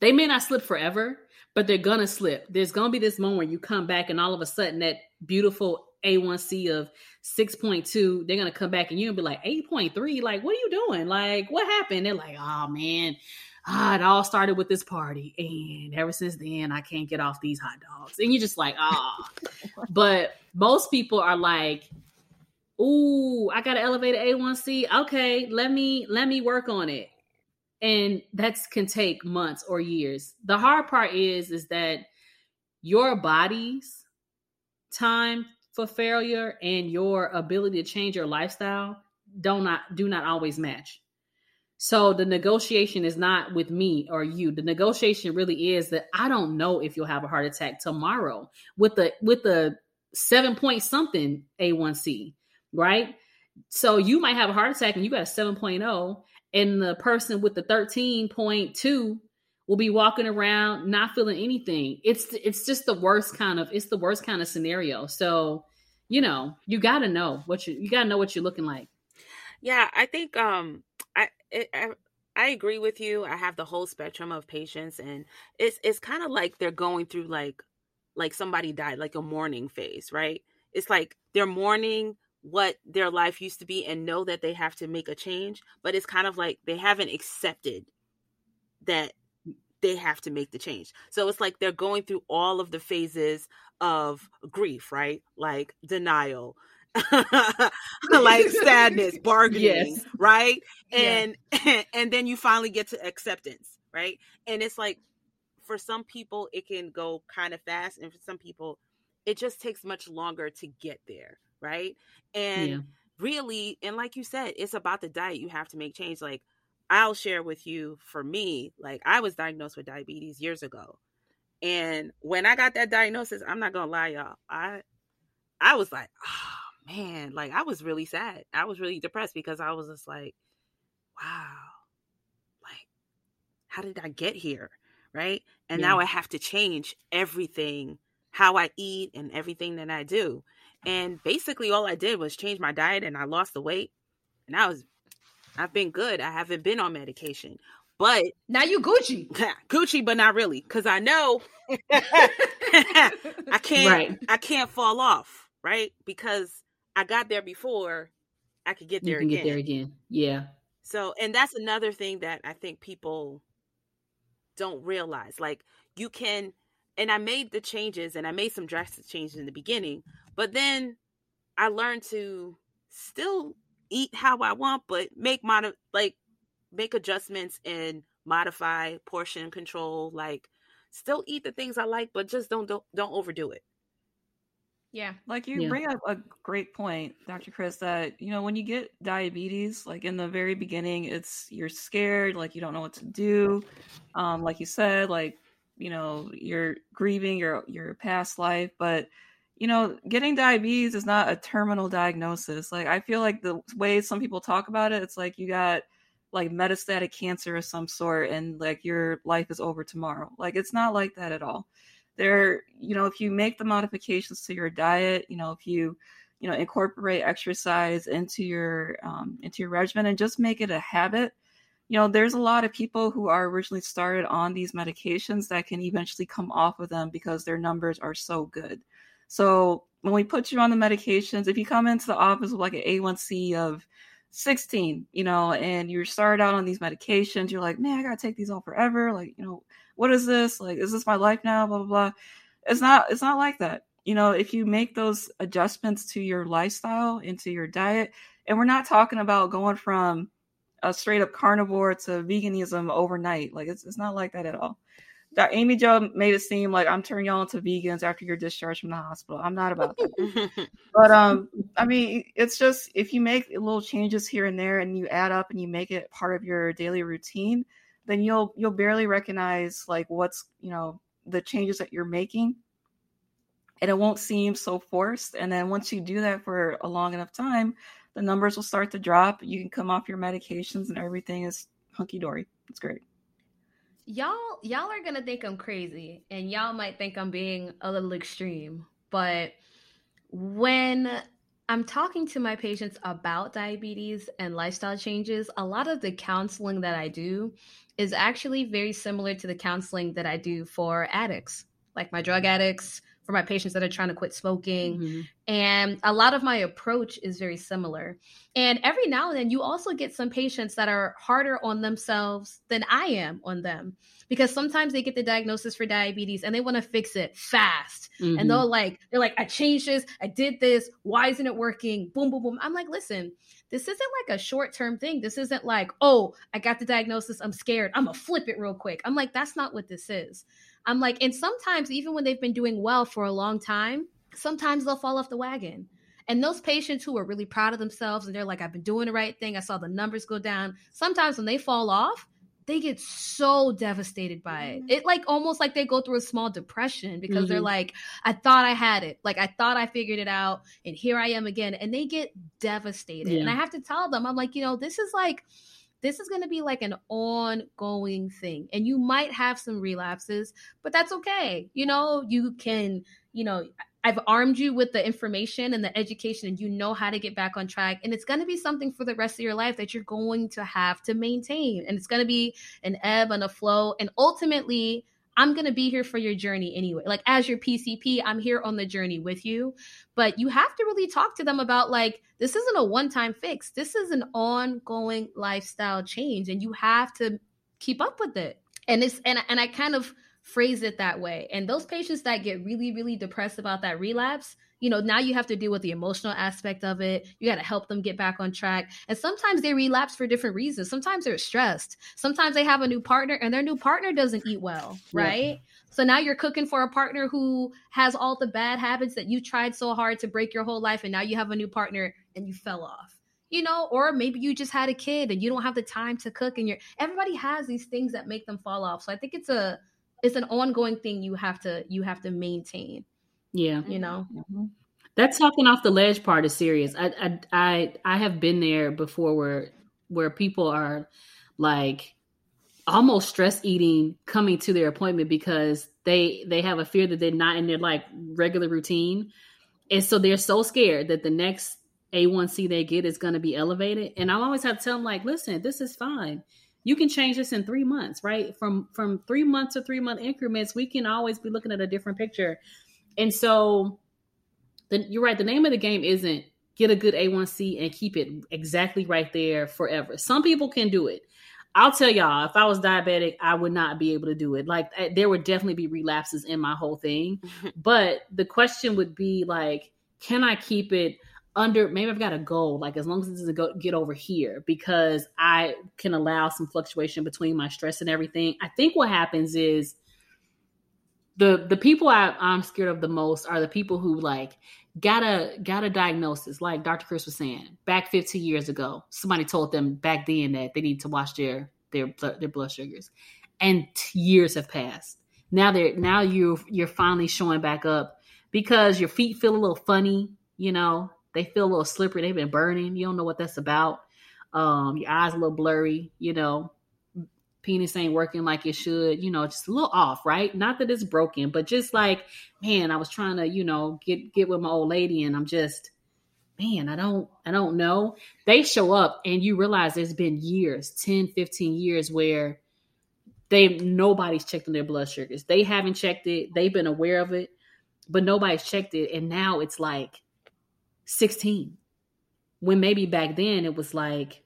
They may not slip forever, but they're gonna slip. There's gonna be this moment where you come back and all of a sudden that beautiful A1C of 6.2, they're gonna come back and you're gonna be like 8.3. Like, what are you doing? Like, what happened? They're like, oh man, ah, it all started with this party. And ever since then, I can't get off these hot dogs. And you're just like, ah. (laughs) but most people are like, ooh, I got an elevated A1C. Okay, let me let me work on it. And that can take months or years. The hard part is is that your body's time for failure and your ability to change your lifestyle do not do not always match. So the negotiation is not with me or you. The negotiation really is that I don't know if you'll have a heart attack tomorrow with the with the seven point something A1C, right? So you might have a heart attack and you got a 7.0, and the person with the 13.2 will be walking around not feeling anything. It's it's just the worst kind of it's the worst kind of scenario. So, you know, you got to know what you you got to know what you're looking like. Yeah, I think um I, it, I I agree with you. I have the whole spectrum of patients, and it's it's kind of like they're going through like like somebody died, like a mourning phase, right? It's like they're mourning what their life used to be and know that they have to make a change, but it's kind of like they haven't accepted that they have to make the change. So it's like they're going through all of the phases of grief, right? Like denial, (laughs) like sadness, (laughs) bargaining, yes. right? And yeah. (laughs) and then you finally get to acceptance, right? And it's like for some people it can go kind of fast and for some people it just takes much longer to get there, right? And yeah. really, and like you said, it's about the diet. You have to make change like I'll share with you for me, like I was diagnosed with diabetes years ago. And when I got that diagnosis, I'm not gonna lie, y'all. I I was like, oh, man, like I was really sad. I was really depressed because I was just like, wow, like, how did I get here? Right. And yeah. now I have to change everything, how I eat and everything that I do. And basically, all I did was change my diet and I lost the weight. And I was, I've been good. I haven't been on medication. But now you Gucci. (laughs) Gucci, but not really. Cause I know (laughs) I can't, right. I can't fall off. Right. Because I got there before I could get there you can again. get there again. Yeah. So, and that's another thing that I think people don't realize. Like, you can, and I made the changes and I made some drastic changes in the beginning, but then I learned to still eat how I want, but make mod like, make adjustments and modify portion control, like still eat the things I like, but just don't don't, don't overdo it. Yeah. Like you Yeah. bring up a great point, Dr. Chris, that you know, when you get diabetes, like in the very beginning, it's you're scared, like you don't know what to do. Um, like you said, like, you know, you're grieving your your past life, but you know, getting diabetes is not a terminal diagnosis. Like I feel like the way some people talk about it, it's like you got like metastatic cancer of some sort and like your life is over tomorrow. Like it's not like that at all there you know if you make the modifications to your diet you know if you you know incorporate exercise into your um, into your regimen and just make it a habit you know there's a lot of people who are originally started on these medications that can eventually come off of them because their numbers are so good so when we put you on the medications if you come into the office with like an a1c of 16 you know and you start out on these medications you're like man i gotta take these all forever. Like you know what is this? Like is this my life now? Blah blah blah. It's not it's not like that. You know if you make those adjustments to your lifestyle into your diet and we're not talking about going from a straight up carnivore to veganism overnight. Like it's, it's not like that at all that amy jo made it seem like i'm turning y'all into vegans after you're discharged from the hospital. I'm not about that. (laughs) But um i mean it's just if you make little changes here and there and you add up and you make it part of your daily routine then you'll you'll barely recognize like what's you know the changes that you're making. And it won't seem so forced. And then once you do that for a long enough time the numbers will start to drop. You can come off your medications and everything is hunky-dory. It's great y'all y'all are gonna think i'm crazy and y'all might think i'm being a little extreme but when i'm talking to my patients about diabetes and lifestyle changes a lot of the counseling that i do is actually very similar to the counseling that i do for addicts like my drug addicts for my patients that are trying to quit smoking Mhm. and a lot of my approach is very similar. And every now and then, you also get some patients that are harder on themselves than I am on them because sometimes they get the diagnosis for diabetes and they want to fix it fast. Mhm. And they'll like, they're like, I changed this, I did this, why isn't it working? Boom, boom, boom. I'm like, listen, this isn't like a short term thing. This isn't like, oh, I got the diagnosis, I'm scared, I'm gonna flip it real quick. I'm like, that's not what this is. I'm like, and sometimes even when they've been doing well for a long time, sometimes they'll fall off the wagon. And those patients who are really proud of themselves and they're like, I've been doing the right thing, I saw the numbers go down. Sometimes when they fall off, they get so devastated by it. It like almost like they go through a small depression because they're Mhm. like, I thought I had it. Like I thought I figured it out and here I am again. And they get devastated. And I have to tell them, I'm like, you know, this is like this is going to be like an ongoing thing and you might have some relapses but that's okay you know you can you know i've armed you with the information and the education and you know how to get back on track and it's going to be something for the rest of your life that you're going to have to maintain and it's going to be an ebb and a flow and ultimately I'm going to be here for your journey anyway. Like as your PCP, I'm here on the journey with you. But you have to really talk to them about like this isn't a one-time fix. This is an ongoing lifestyle change and you have to keep up with it. And it's and and I kind of phrase it that way. And those patients that get really really depressed about that relapse, you know, now you have to deal with the emotional aspect of it. You got to help them get back on track. And sometimes they relapse for different reasons. Sometimes they're stressed. Sometimes they have a new partner and their new partner doesn't eat well, Yeah. right? So now you're cooking for a partner who has all the bad habits that you tried so hard to break your whole life and now you have a new partner and you fell off. You know, or maybe you just had a kid and you don't have the time to cook and you're everybody has these things that make them fall off. So I think it's a it's an ongoing thing you have to you have to maintain, Yeah. you know. Mhm. That talking off the ledge part is serious. I I I, I have been there before where where people are like almost stress eating coming to their appointment because they they have a fear that they're not in their like regular routine. And so they're so scared that the next A1C they get is going to be elevated. And I always have to tell them like, listen, this is fine. You can change this in three months, right? From from three months to three month increments, we can always be looking at a different picture. And so the, you're right. The name of the game isn't get a good A1C and keep it exactly right there forever. Some people can do it. I'll tell y'all, if I was diabetic, I would not be able to do it. Like eh, there would definitely be relapses in my whole thing. (laughs) But the question would be like, can I keep it under maybe I've got a goal, like as long as it doesn't go get over here, because I can allow some fluctuation between my stress and everything. I think what happens is the the people I, I'm scared of the most are the people who like got a got a diagnosis, like Dr. Chris was saying, back 15 years ago. Somebody told them back then that they need to watch their their their blood sugars, and years have passed. Now they're now you you're finally showing back up because your feet feel a little funny, you know, they feel a little slippery. They've been burning. You don't know what that's about. Um, your eyes a little blurry. You know, penis ain't working like it should. You know, just a little off, right? Not that it's broken, but just like, man, I was trying to, you know, get get with my old lady, and I'm just, man, I don't, I don't know. They show up, and you realize there's been years, 10, 15 years where they nobody's checked on their blood sugars. They haven't checked it. They've been aware of it, but nobody's checked it, and now it's like 16 when maybe back then it was like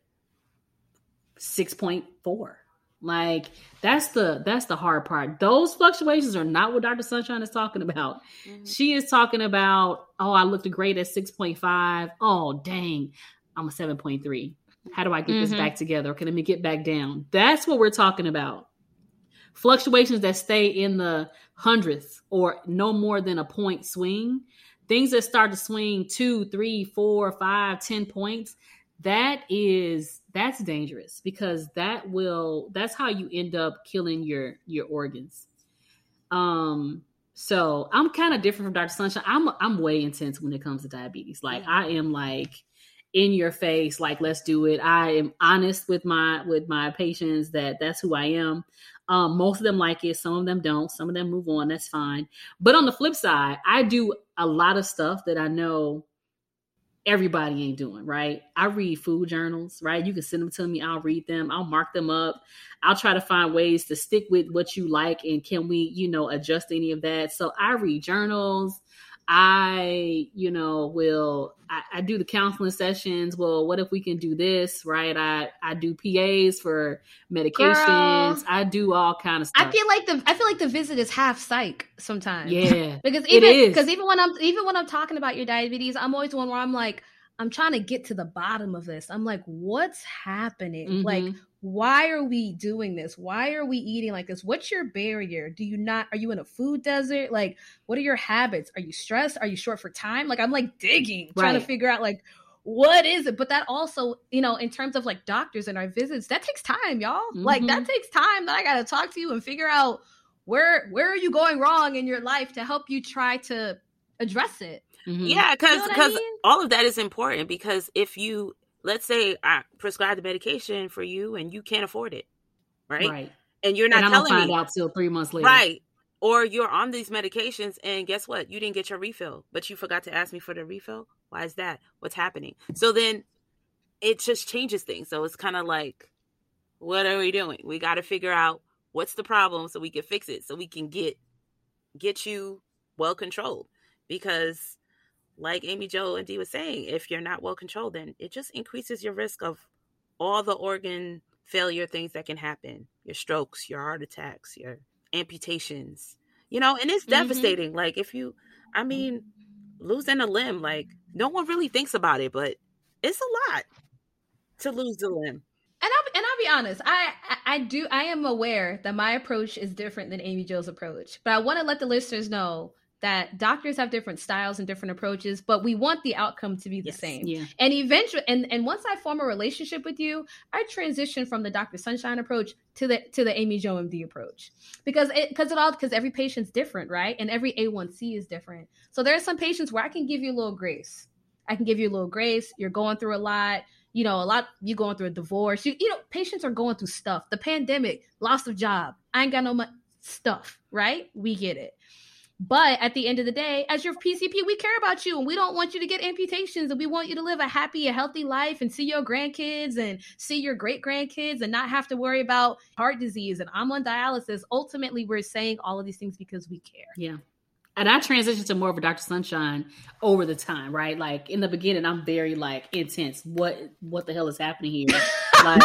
6.4 like that's the that's the hard part. Those fluctuations are not what dr sunshine is talking about. Mm-hmm. she is talking about oh i looked great at 6.5 oh dang i'm a 7.3 how do i get mm-hmm. this back together? Can let me get back down. That's what we're talking about. Fluctuations that stay in the hundredths or no more than a point swing. Things that start to swing two, three, four, five, ten points, that is that's dangerous because that will that's how you end up killing your your organs. Um so I'm kind of different from Dr. Sunshine. I'm I'm way intense when it comes to diabetes. Like I am like in your face like let's do it. I am honest with my with my patients that that's who I am. Um, most of them like it, some of them don't, some of them move on. That's fine. But on the flip side, I do a lot of stuff that I know everybody ain't doing, right? I read food journals, right? You can send them to me, I'll read them, I'll mark them up. I'll try to find ways to stick with what you like and can we, you know, adjust any of that. So I read journals. I, you know, will I, I, do the counseling sessions. Well, what if we can do this, right? I I do PAs for medications. Girl, I do all kind of stuff. I feel like the I feel like the visit is half psych sometimes. Yeah, (laughs) because even because even when I'm even when I'm talking about your diabetes, I'm always one where I'm like, I'm trying to get to the bottom of this. I'm like, what's happening? Mm-hmm. Like, why are we doing this? Why are we eating like this? What's your barrier? Do you not, are you in a food desert? Like, what are your habits? Are you stressed? Are you short for time? Like, I'm like digging, right. trying to figure out like, what is it? But that also, you know, in terms of like doctors and our visits, that takes time, y'all. Mm-hmm. Like, that mm-hmm. takes time that I got to talk to you and figure out where, where are you going wrong in your life to help you try to address it. Mm-hmm. Yeah, because because I mean? all of that is important. Because if you let's say I prescribe the medication for you and you can't afford it, right? Right. And you're not and telling find me out till three months later, right? Or you're on these medications and guess what? You didn't get your refill, but you forgot to ask me for the refill. Why is that? What's happening? So then it just changes things. So it's kind of like, what are we doing? We got to figure out what's the problem so we can fix it, so we can get get you well controlled. Because like Amy Jo and Dee was saying, if you're not well controlled, then it just increases your risk of all the organ failure things that can happen your strokes, your heart attacks, your amputations, you know, and it's mm-hmm. devastating. Like, if you, I mean, losing a limb, like, no one really thinks about it, but it's a lot to lose a limb. And I'll and I'll be honest, I, I I do I am aware that my approach is different than Amy Jo's approach, but I want to let the listeners know that doctors have different styles and different approaches, but we want the outcome to be the yes, same. Yeah. And eventually, and and once I form a relationship with you, I transition from the Dr. Sunshine approach to the to the Amy Jo MD approach because it because it all because every patient's different, right? And every A1C is different. So there are some patients where I can give you a little grace. I can give you a little grace. You're going through a lot. You know, a lot. You going through a divorce. You, you know, patients are going through stuff. The pandemic, loss of job. I ain't got no money. Stuff, right? We get it but at the end of the day, as your PCP, we care about you and we don't want you to get amputations and we want you to live a happy, a healthy life and see your grandkids and see your great grandkids and not have to worry about heart disease and I'm on dialysis. Ultimately, we're saying all of these things because we care. Yeah. And I transitioned to more of a Dr. Sunshine over the time, right? Like in the beginning, I'm very like intense. What what the hell is happening here? (laughs) like,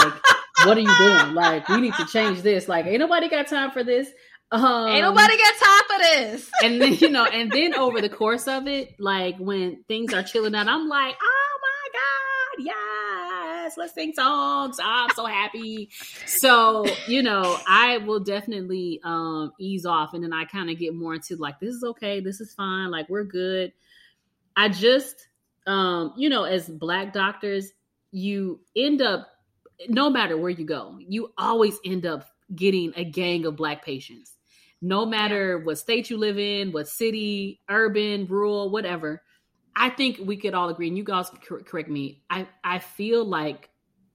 what are you doing? Like, we need to change this. Like, ain't nobody got time for this. Um, Ain't nobody got time for this. and then you know, and then (laughs) over the course of it, like when things are chilling out, I'm like, oh my god, yes, let's sing songs. I'm so happy. So you know, I will definitely um ease off, and then I kind of get more into like, this is okay, this is fine, like we're good. I just, um, you know, as black doctors, you end up, no matter where you go, you always end up getting a gang of black patients no matter what state you live in, what city, urban, rural, whatever. I think we could all agree, and you guys correct me. I, I feel like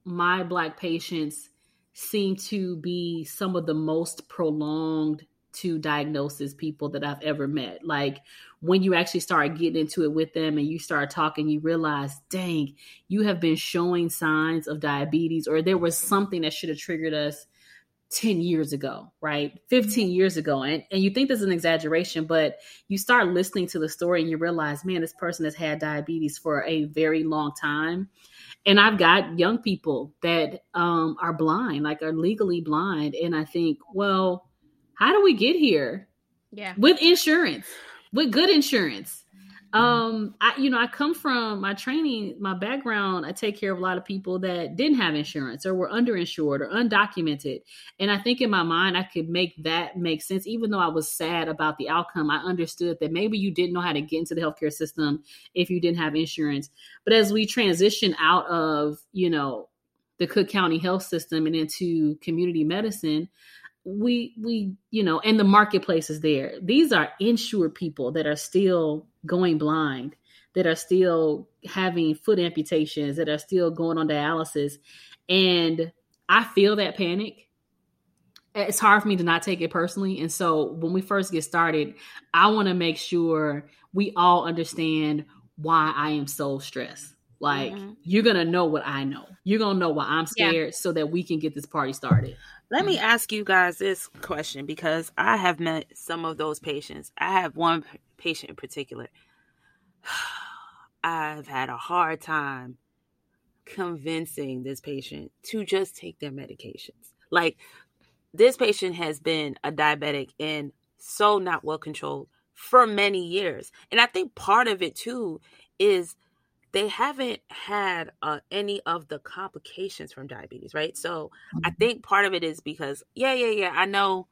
my black patients seem to be some of the most prolonged to diagnosis people that I've ever met. Like when you actually start getting into it with them and you start talking, you realize, dang, you have been showing signs of diabetes, or there was something that should have triggered us 10 years ago, right? 15 years ago. And, and you think this is an exaggeration, but you start listening to the story and you realize, man, this person has had diabetes for a very long time. And I've got young people that um, are blind, like are legally blind. And I think, well, how do we get here? Yeah. With insurance, with good insurance. Um, I you know, I come from my training, my background, I take care of a lot of people that didn't have insurance or were underinsured or undocumented. And I think in my mind I could make that make sense. Even though I was sad about the outcome, I understood that maybe you didn't know how to get into the healthcare system if you didn't have insurance. But as we transition out of, you know, the Cook County health system and into community medicine, we we you know and the marketplace is there. These are insured people that are still going blind that are still having foot amputations that are still going on dialysis. And i feel that panic. It's hard for me to not take it personally. And so when we first get started i want to make sure we all understand why i am so stressed like mm-hmm. you're gonna know what i know you're gonna know why i'm scared yeah. so that we can get this party started let me ask you guys this question because I have met some of those patients. I have one patient in particular. (sighs) I've had a hard time convincing this patient to just take their medications. Like, this patient has been a diabetic and so not well controlled for many years. And I think part of it too is they haven't had uh, any of the complications from diabetes, right? So I mm-hmm. think part of it is because, yeah, yeah, yeah, I know,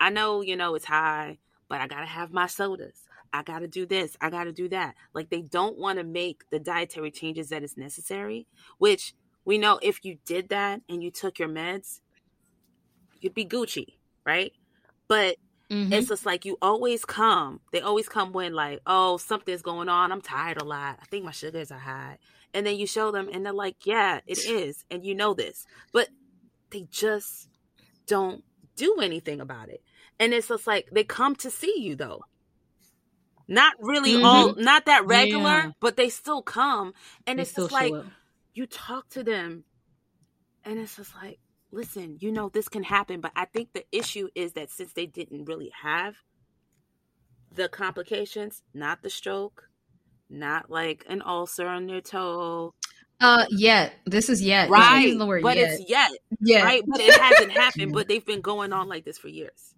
I know, you know, it's high, but I gotta have my sodas. I gotta do this. I gotta do that. Like they don't want to make the dietary changes that is necessary, which we know if you did that and you took your meds, you'd be Gucci, right? But Mm-hmm. It's just like you always come. They always come when like, oh, something's going on. I'm tired a lot. I think my sugars are high. And then you show them and they're like, yeah, it is. And you know this. But they just don't do anything about it. And it's just like they come to see you though. Not really mm-hmm. all not that regular, yeah. but they still come. And they it's just like you talk to them and it's just like listen, you know, this can happen. But I think the issue is that since they didn't really have the complications, not the stroke, not like an ulcer on their toe. Uh, yet this is yet right, the word but yet. it's yet, yeah, right. But it hasn't (laughs) happened. But they've been going on like this for years,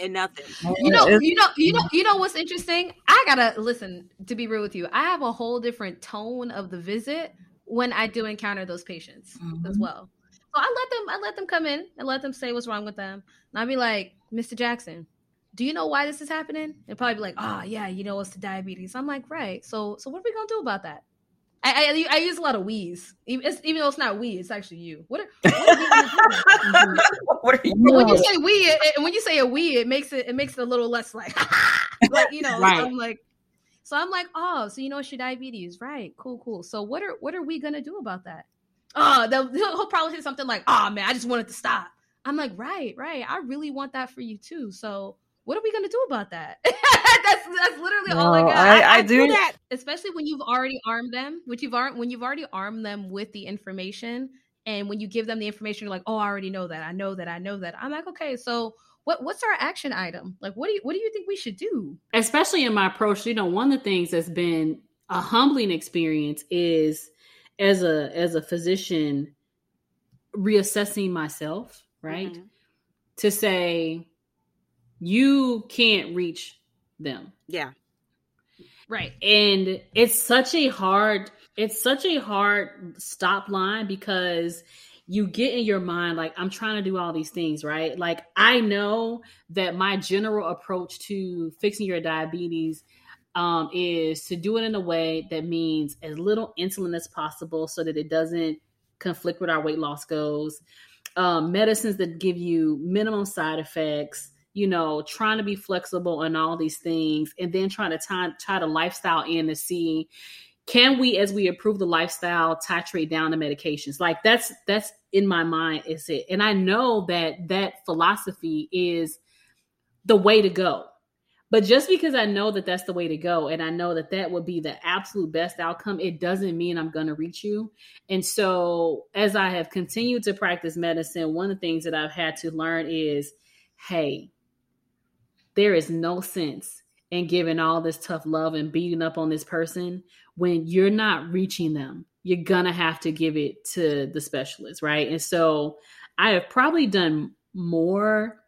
and nothing. You know, you know, you know, you know what's interesting? I gotta listen. To be real with you, I have a whole different tone of the visit when I do encounter those patients mm-hmm. as well. So I let them I let them come in and let them say what's wrong with them. And I'd be like, Mr. Jackson, do you know why this is happening? And probably be like, oh yeah, you know it's the diabetes. I'm like, right. So so what are we gonna do about that? I, I, I use a lot of we's, even, even though it's not we, it's actually you. What are, what are, (laughs) what are you? When you say we, it, when you say a we, it makes it it makes it a little less like, (laughs) like you know. right. I'm like, so I'm like, oh, so you know it's your diabetes, right? Cool, cool. So what are what are we gonna do about that? Oh, he'll, he'll probably say something like, oh man, I just wanted to stop. I'm like, right, right. I really want that for you too. So what are we gonna do about that? (laughs) that's that's literally no, all I got. I, I, I do that, especially when you've already armed them. Which you've when you've already armed them with the information, and when you give them the information, you're like, oh, I already know that. I know that. I know that. I'm like, okay, so what what's our action item? Like, what do you what do you think we should do? Especially in my approach, you know, one of the things that's been a humbling experience is as a as a physician reassessing myself right mm-hmm. to say you can't reach them. Yeah. Right. And it's such a hard it's such a hard stop line because you get in your mind like I'm trying to do all these things, right? Like I know that my general approach to fixing your diabetes um, is to do it in a way that means as little insulin as possible so that it doesn't conflict with our weight loss goals. Um, medicines that give you minimum side effects, you know, trying to be flexible and all these things, and then trying to tie, tie the lifestyle in to see can we as we improve the lifestyle titrate down the medications? Like that's that's in my mind is it. And i know that that philosophy is the way to go but just because i know that that's the way to go and i know that that would be the absolute best outcome it doesn't mean i'm going to reach you and so as i have continued to practice medicine one of the things that i've had to learn is hey there is no sense in giving all this tough love and beating up on this person when you're not reaching them. You're gonna have to give it to the specialist, right? And so I have probably done more.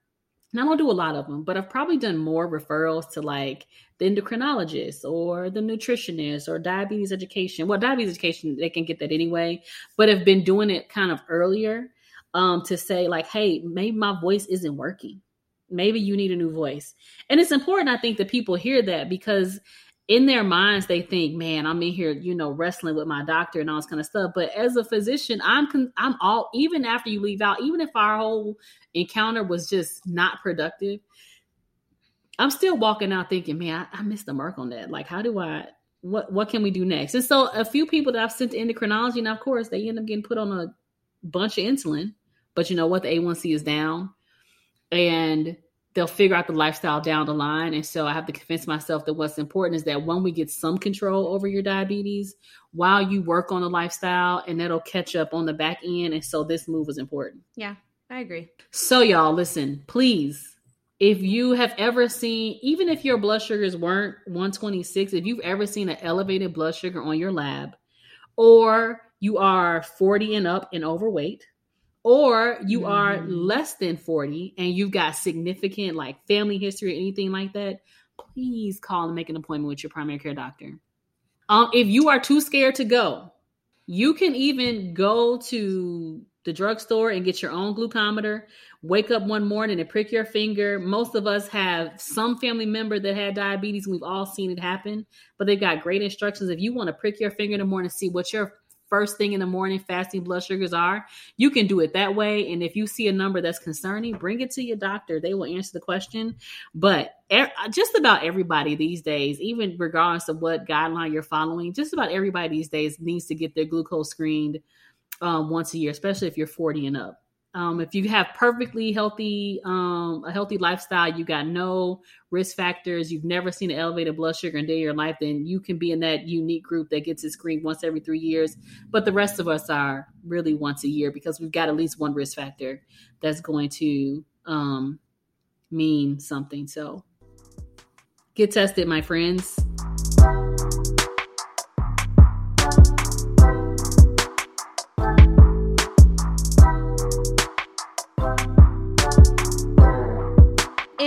And I don't do a lot of them, but I've probably done more referrals to like the endocrinologist or the nutritionist or diabetes education. Well, diabetes education, they can get that anyway, but have been doing it kind of earlier um, to say, like, hey, maybe my voice isn't working maybe you need a new voice and it's important i think that people hear that because in their minds they think man i'm in here you know wrestling with my doctor and all this kind of stuff. But as a physician i'm con- i'm all even after you leave out even if our whole encounter was just not productive i'm still walking out thinking man i, I missed the mark on that. Like how do i what what can we do next? And so a few people that i've sent to endocrinology now of course they end up getting put on a bunch of insulin but you know what? The a1c is down. And they'll figure out the lifestyle down the line. And so I have to convince myself that what's important is that when we get some control over your diabetes while you work on the lifestyle and that'll catch up on the back end. And so this move is important. Yeah, I agree. So y'all listen, please. If you have ever seen, even if your blood sugars weren't 126, if you've ever seen an elevated blood sugar on your lab, or you are 40 and up and overweight, or you mm. are less than 40 and you've got significant like family history or anything like that, please call and make an appointment with your primary care doctor. Um, if you are too scared to go, you can even go to the drugstore and get your own glucometer. Wake up one morning and prick your finger. Most of us have some family member that had diabetes. and We've all seen it happen, but they've got great instructions. If you want to prick your finger in the morning, see what your first thing in the morning fasting blood sugars are, you can do it that way. And if you see a number that's concerning, bring it to your doctor. They will answer the question. But just about everybody these days, even regardless of what guideline you're following, just about everybody these days needs to get their glucose screened um, once a year, especially if you're 40 and up. Um, if you have perfectly healthy, um, a healthy lifestyle, you got no risk factors, you've never seen an elevated blood sugar in day of your life, then you can be in that unique group that gets it screened once every three years. But the rest of us are really once a year because we've got at least one risk factor that's going to um, mean something. So get tested, my friends.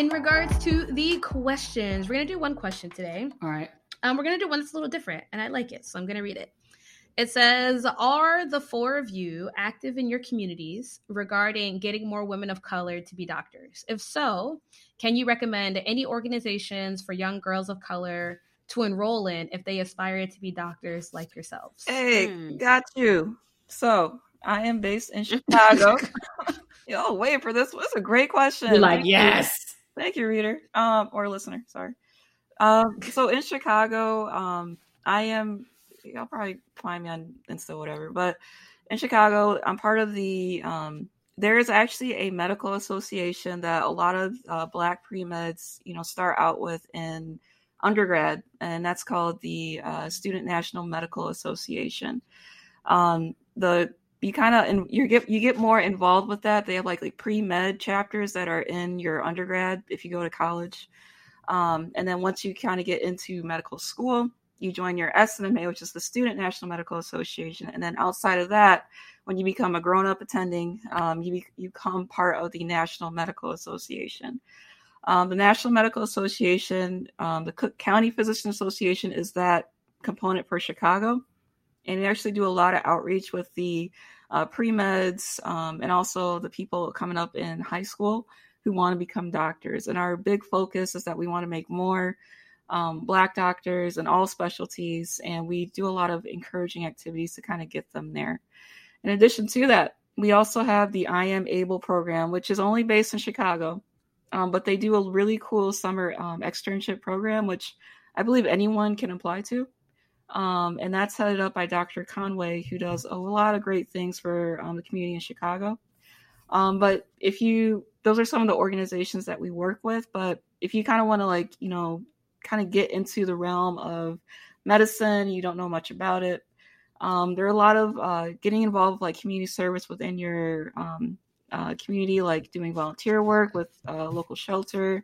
Regards to the questions, we're gonna do one question today. All right. Um, we're gonna do one that's a little different, and I like it, so I'm gonna read it. It says, Are the four of you active in your communities regarding getting more women of color to be doctors? If so, can you recommend any organizations for young girls of color to enroll in if they aspire to be doctors like yourselves? Hey, hmm. got you. So I am based in Chicago. (laughs) (laughs) Yo, wait for this. What's a great question. You're like, yes. Thank you, reader. Um, or listener, sorry. Um, so in Chicago, um, I am y'all probably find me on Insta, whatever. But in Chicago, I'm part of the um there is actually a medical association that a lot of uh, black pre-meds, you know, start out with in undergrad, and that's called the uh, Student National Medical Association. Um, the you kind of and you get you get more involved with that. They have like like pre med chapters that are in your undergrad if you go to college, um, and then once you kind of get into medical school, you join your SNMA, which is the Student National Medical Association, and then outside of that, when you become a grown up attending, um, you you become part of the National Medical Association. Um, the National Medical Association, um, the Cook County Physician Association is that component for Chicago. And we actually do a lot of outreach with the uh, pre meds um, and also the people coming up in high school who want to become doctors. And our big focus is that we want to make more um, Black doctors and all specialties. And we do a lot of encouraging activities to kind of get them there. In addition to that, we also have the I Am Able program, which is only based in Chicago. Um, but they do a really cool summer um, externship program, which I believe anyone can apply to. Um, and that's headed up by Dr. Conway, who does a lot of great things for um, the community in Chicago. Um, but if you, those are some of the organizations that we work with. But if you kind of want to, like, you know, kind of get into the realm of medicine, you don't know much about it. Um, there are a lot of uh, getting involved with like community service within your um, uh, community, like doing volunteer work with a local shelter,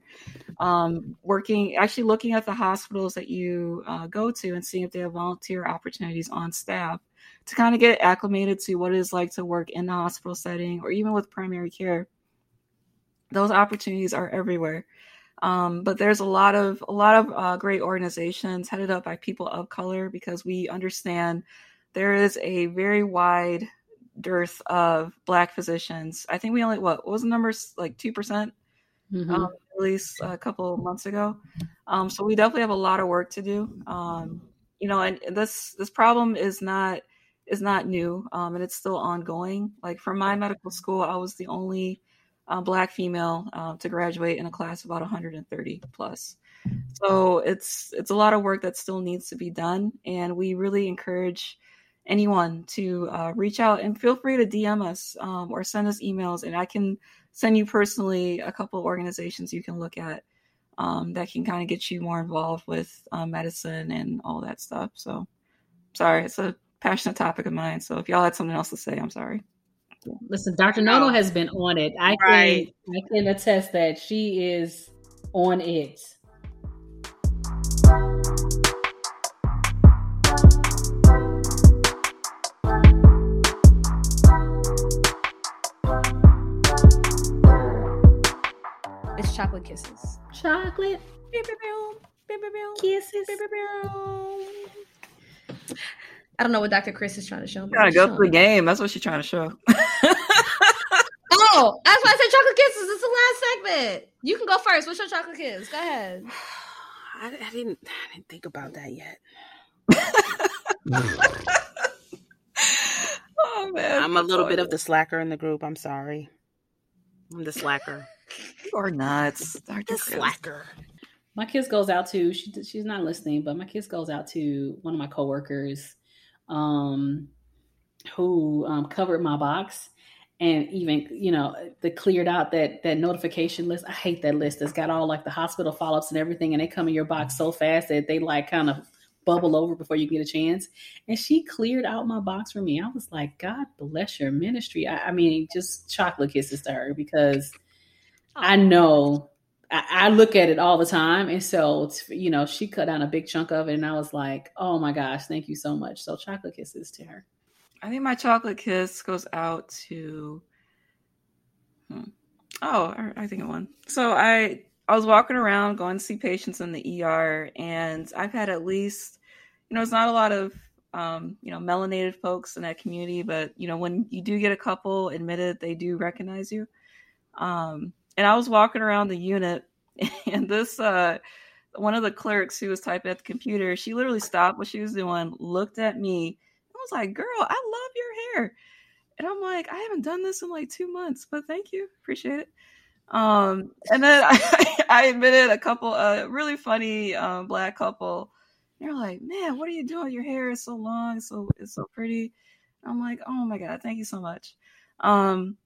um, working, actually looking at the hospitals that you uh, go to and seeing if they have volunteer opportunities on staff to kind of get acclimated to what it is like to work in the hospital setting or even with primary care. Those opportunities are everywhere. Um, but there's a lot of a lot of uh, great organizations headed up by people of color because we understand there is a very wide dearth of black physicians. I think we only what, what was the numbers like two percent, mm-hmm. um, released a couple months ago. Um, so we definitely have a lot of work to do. Um, you know, and this this problem is not is not new, um, and it's still ongoing. Like for my medical school, I was the only uh, black female uh, to graduate in a class of about 130 plus. So it's it's a lot of work that still needs to be done, and we really encourage anyone to uh, reach out and feel free to DM us um, or send us emails, and I can send you personally a couple organizations you can look at um, that can kind of get you more involved with uh, medicine and all that stuff. So, sorry, it's a passionate topic of mine. So, if y'all had something else to say, I'm sorry. Listen, Dr. Nono has been on it. I right. can I can attest that she is on it. Chocolate kisses. Chocolate. Kisses. I don't know what Dr. Chris is trying to show me. Gotta go for the game. That's what she's trying to show. (laughs) oh, that's why I said chocolate kisses. It's the last segment. You can go first. What's your chocolate kiss? Go ahead. (sighs) I, I didn't. I didn't think about that yet. (laughs) oh man, I'm a little bit of the slacker in the group. I'm sorry. I'm the slacker. You are nuts. Dr. slacker. My kiss goes out to she she's not listening, but my kiss goes out to one of my coworkers um who um, covered my box and even you know they cleared out that that notification list i hate that list that's got all like the hospital follow-ups and everything and they come in your box so fast that they like kind of bubble over before you get a chance and she cleared out my box for me i was like god bless your ministry i, I mean just chocolate kisses to her because I know I, look at it all the time. And so, you know, she cut down a big chunk of it. And I was like, oh my gosh, thank you so much. So, chocolate kisses to her. I think my chocolate kiss goes out to. Hmm. Oh, I think it won. So I I was walking around going to see patients in the ER, and I've had at least, you know, it's not a lot of, um, you know, melanated folks in that community, but you know, when you do get a couple admitted, they do recognize you. Um, and I was walking around the unit, (laughs) and this uh, one of the clerks who was typing at the computer, she literally stopped what she was doing, looked at me, and was like, "Girl, I love your hair." And I'm like, I haven't done this in like two months, but thank you, appreciate it. Um, and then (laughs) I, I admitted a couple, a really funny um, black couple. They're like, "Man, what are you doing? Your hair is so long, so it's so pretty." I'm like, "Oh my god, thank you so much." Um,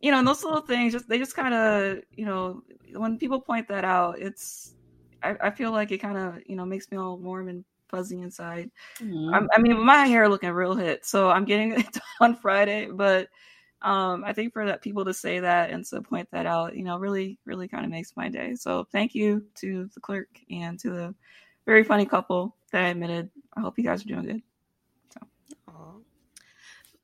you know, and those little things just they just kind of you know when people point that out, it's I, I feel like it kind of you know makes me all warm and fuzzy inside. Mm-hmm. I mean, my hair looking real hit, so I'm getting (laughs) it on Friday, but um, I think for that people to say that and to point that out, you know, really, really kind of makes my day. So thank you to the clerk and to the very funny couple that I admitted. I hope you guys are doing good.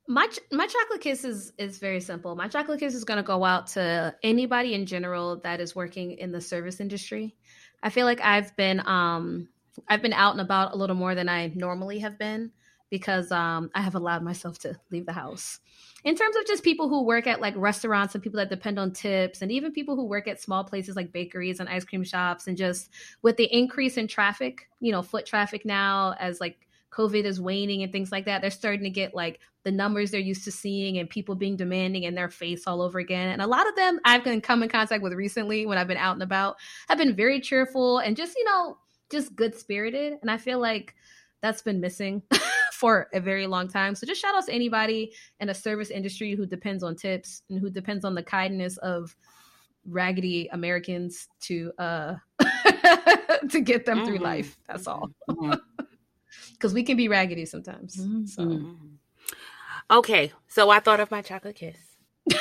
My my chocolate kiss is is very simple. My chocolate kiss is going to go out to anybody in general that is working in the service industry. I feel like I've been um I've been out and about a little more than I normally have been because um I have allowed myself to leave the house. In terms of just people who work at like restaurants and people that depend on tips and even people who work at small places like bakeries and ice cream shops and just with the increase in traffic, you know, foot traffic now as like COVID is waning and things like that, they're starting to get like the numbers they're used to seeing and people being demanding in their face all over again. And a lot of them I've been come in contact with recently when I've been out and about have been very cheerful and just, you know, just good spirited. And I feel like that's been missing (laughs) for a very long time. So just shout out to anybody in a service industry who depends on tips and who depends on the kindness of raggedy Americans to uh (laughs) to get them mm-hmm. through life. That's all. Mm-hmm because we can be raggedy sometimes. Mm-hmm. So. Mm-hmm. Okay, so I thought of my chocolate kiss. (laughs)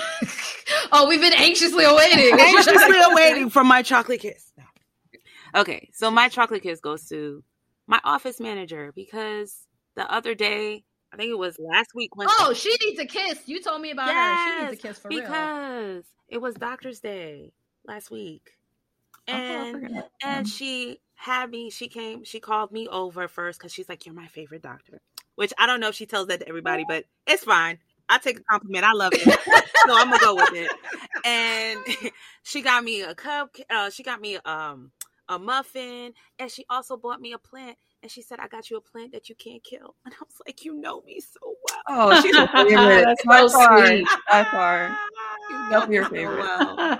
oh, we've been anxiously awaiting. (laughs) anxiously awaiting for my chocolate kiss. No. Okay, so my chocolate kiss goes to my office manager because the other day, I think it was last week when Oh, she needs a kiss. You told me about yes, her. She needs a kiss for because real. It was Doctor's Day last week. Oh, and oh, and she had me, she came, she called me over first because she's like, You're my favorite doctor. Which I don't know if she tells that to everybody, but it's fine. I take a compliment. I love it. so I'm gonna go with it. And (laughs) she got me a cup. Uh, she got me um a muffin, and she also bought me a plant. And she said, "I got you a plant that you can't kill." (laughs) And I was like, "You know me so well." Oh, she's a (laughs) favorite. That's by so far, sweet. by far. (laughs) That's your favorite. Wow.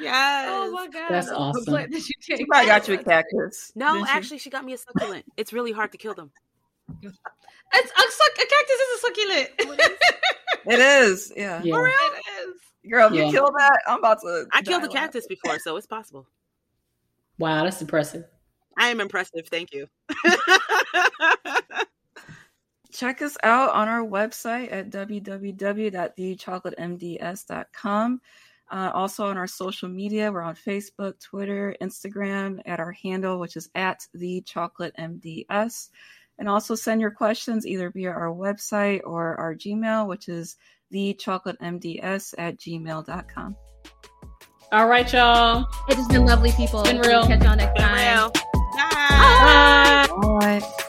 yes. Oh my god, that's awesome. That you she probably got you a cactus. No, actually, she got me a succulent. It's really hard to kill them. It's a, a cactus is a succulent. it is. Yeah. yeah. For real? It is. Girl, if yeah. you kill that, I'm about to. I killed a cactus before, so it's possible. Wow, that's impressive. I am impressive. Thank you. (laughs) check us out on our website at www.thechocolatemds.com. Uh, also on our social media, we're on Facebook, Twitter, Instagram at our handle, which is at the chocolate MDS. And also send your questions either via our website or our Gmail, which is thechocolatemds at gmail.com. All right, y'all. It has been lovely, people. Been real. Catch y'all next time. Bye. Bye.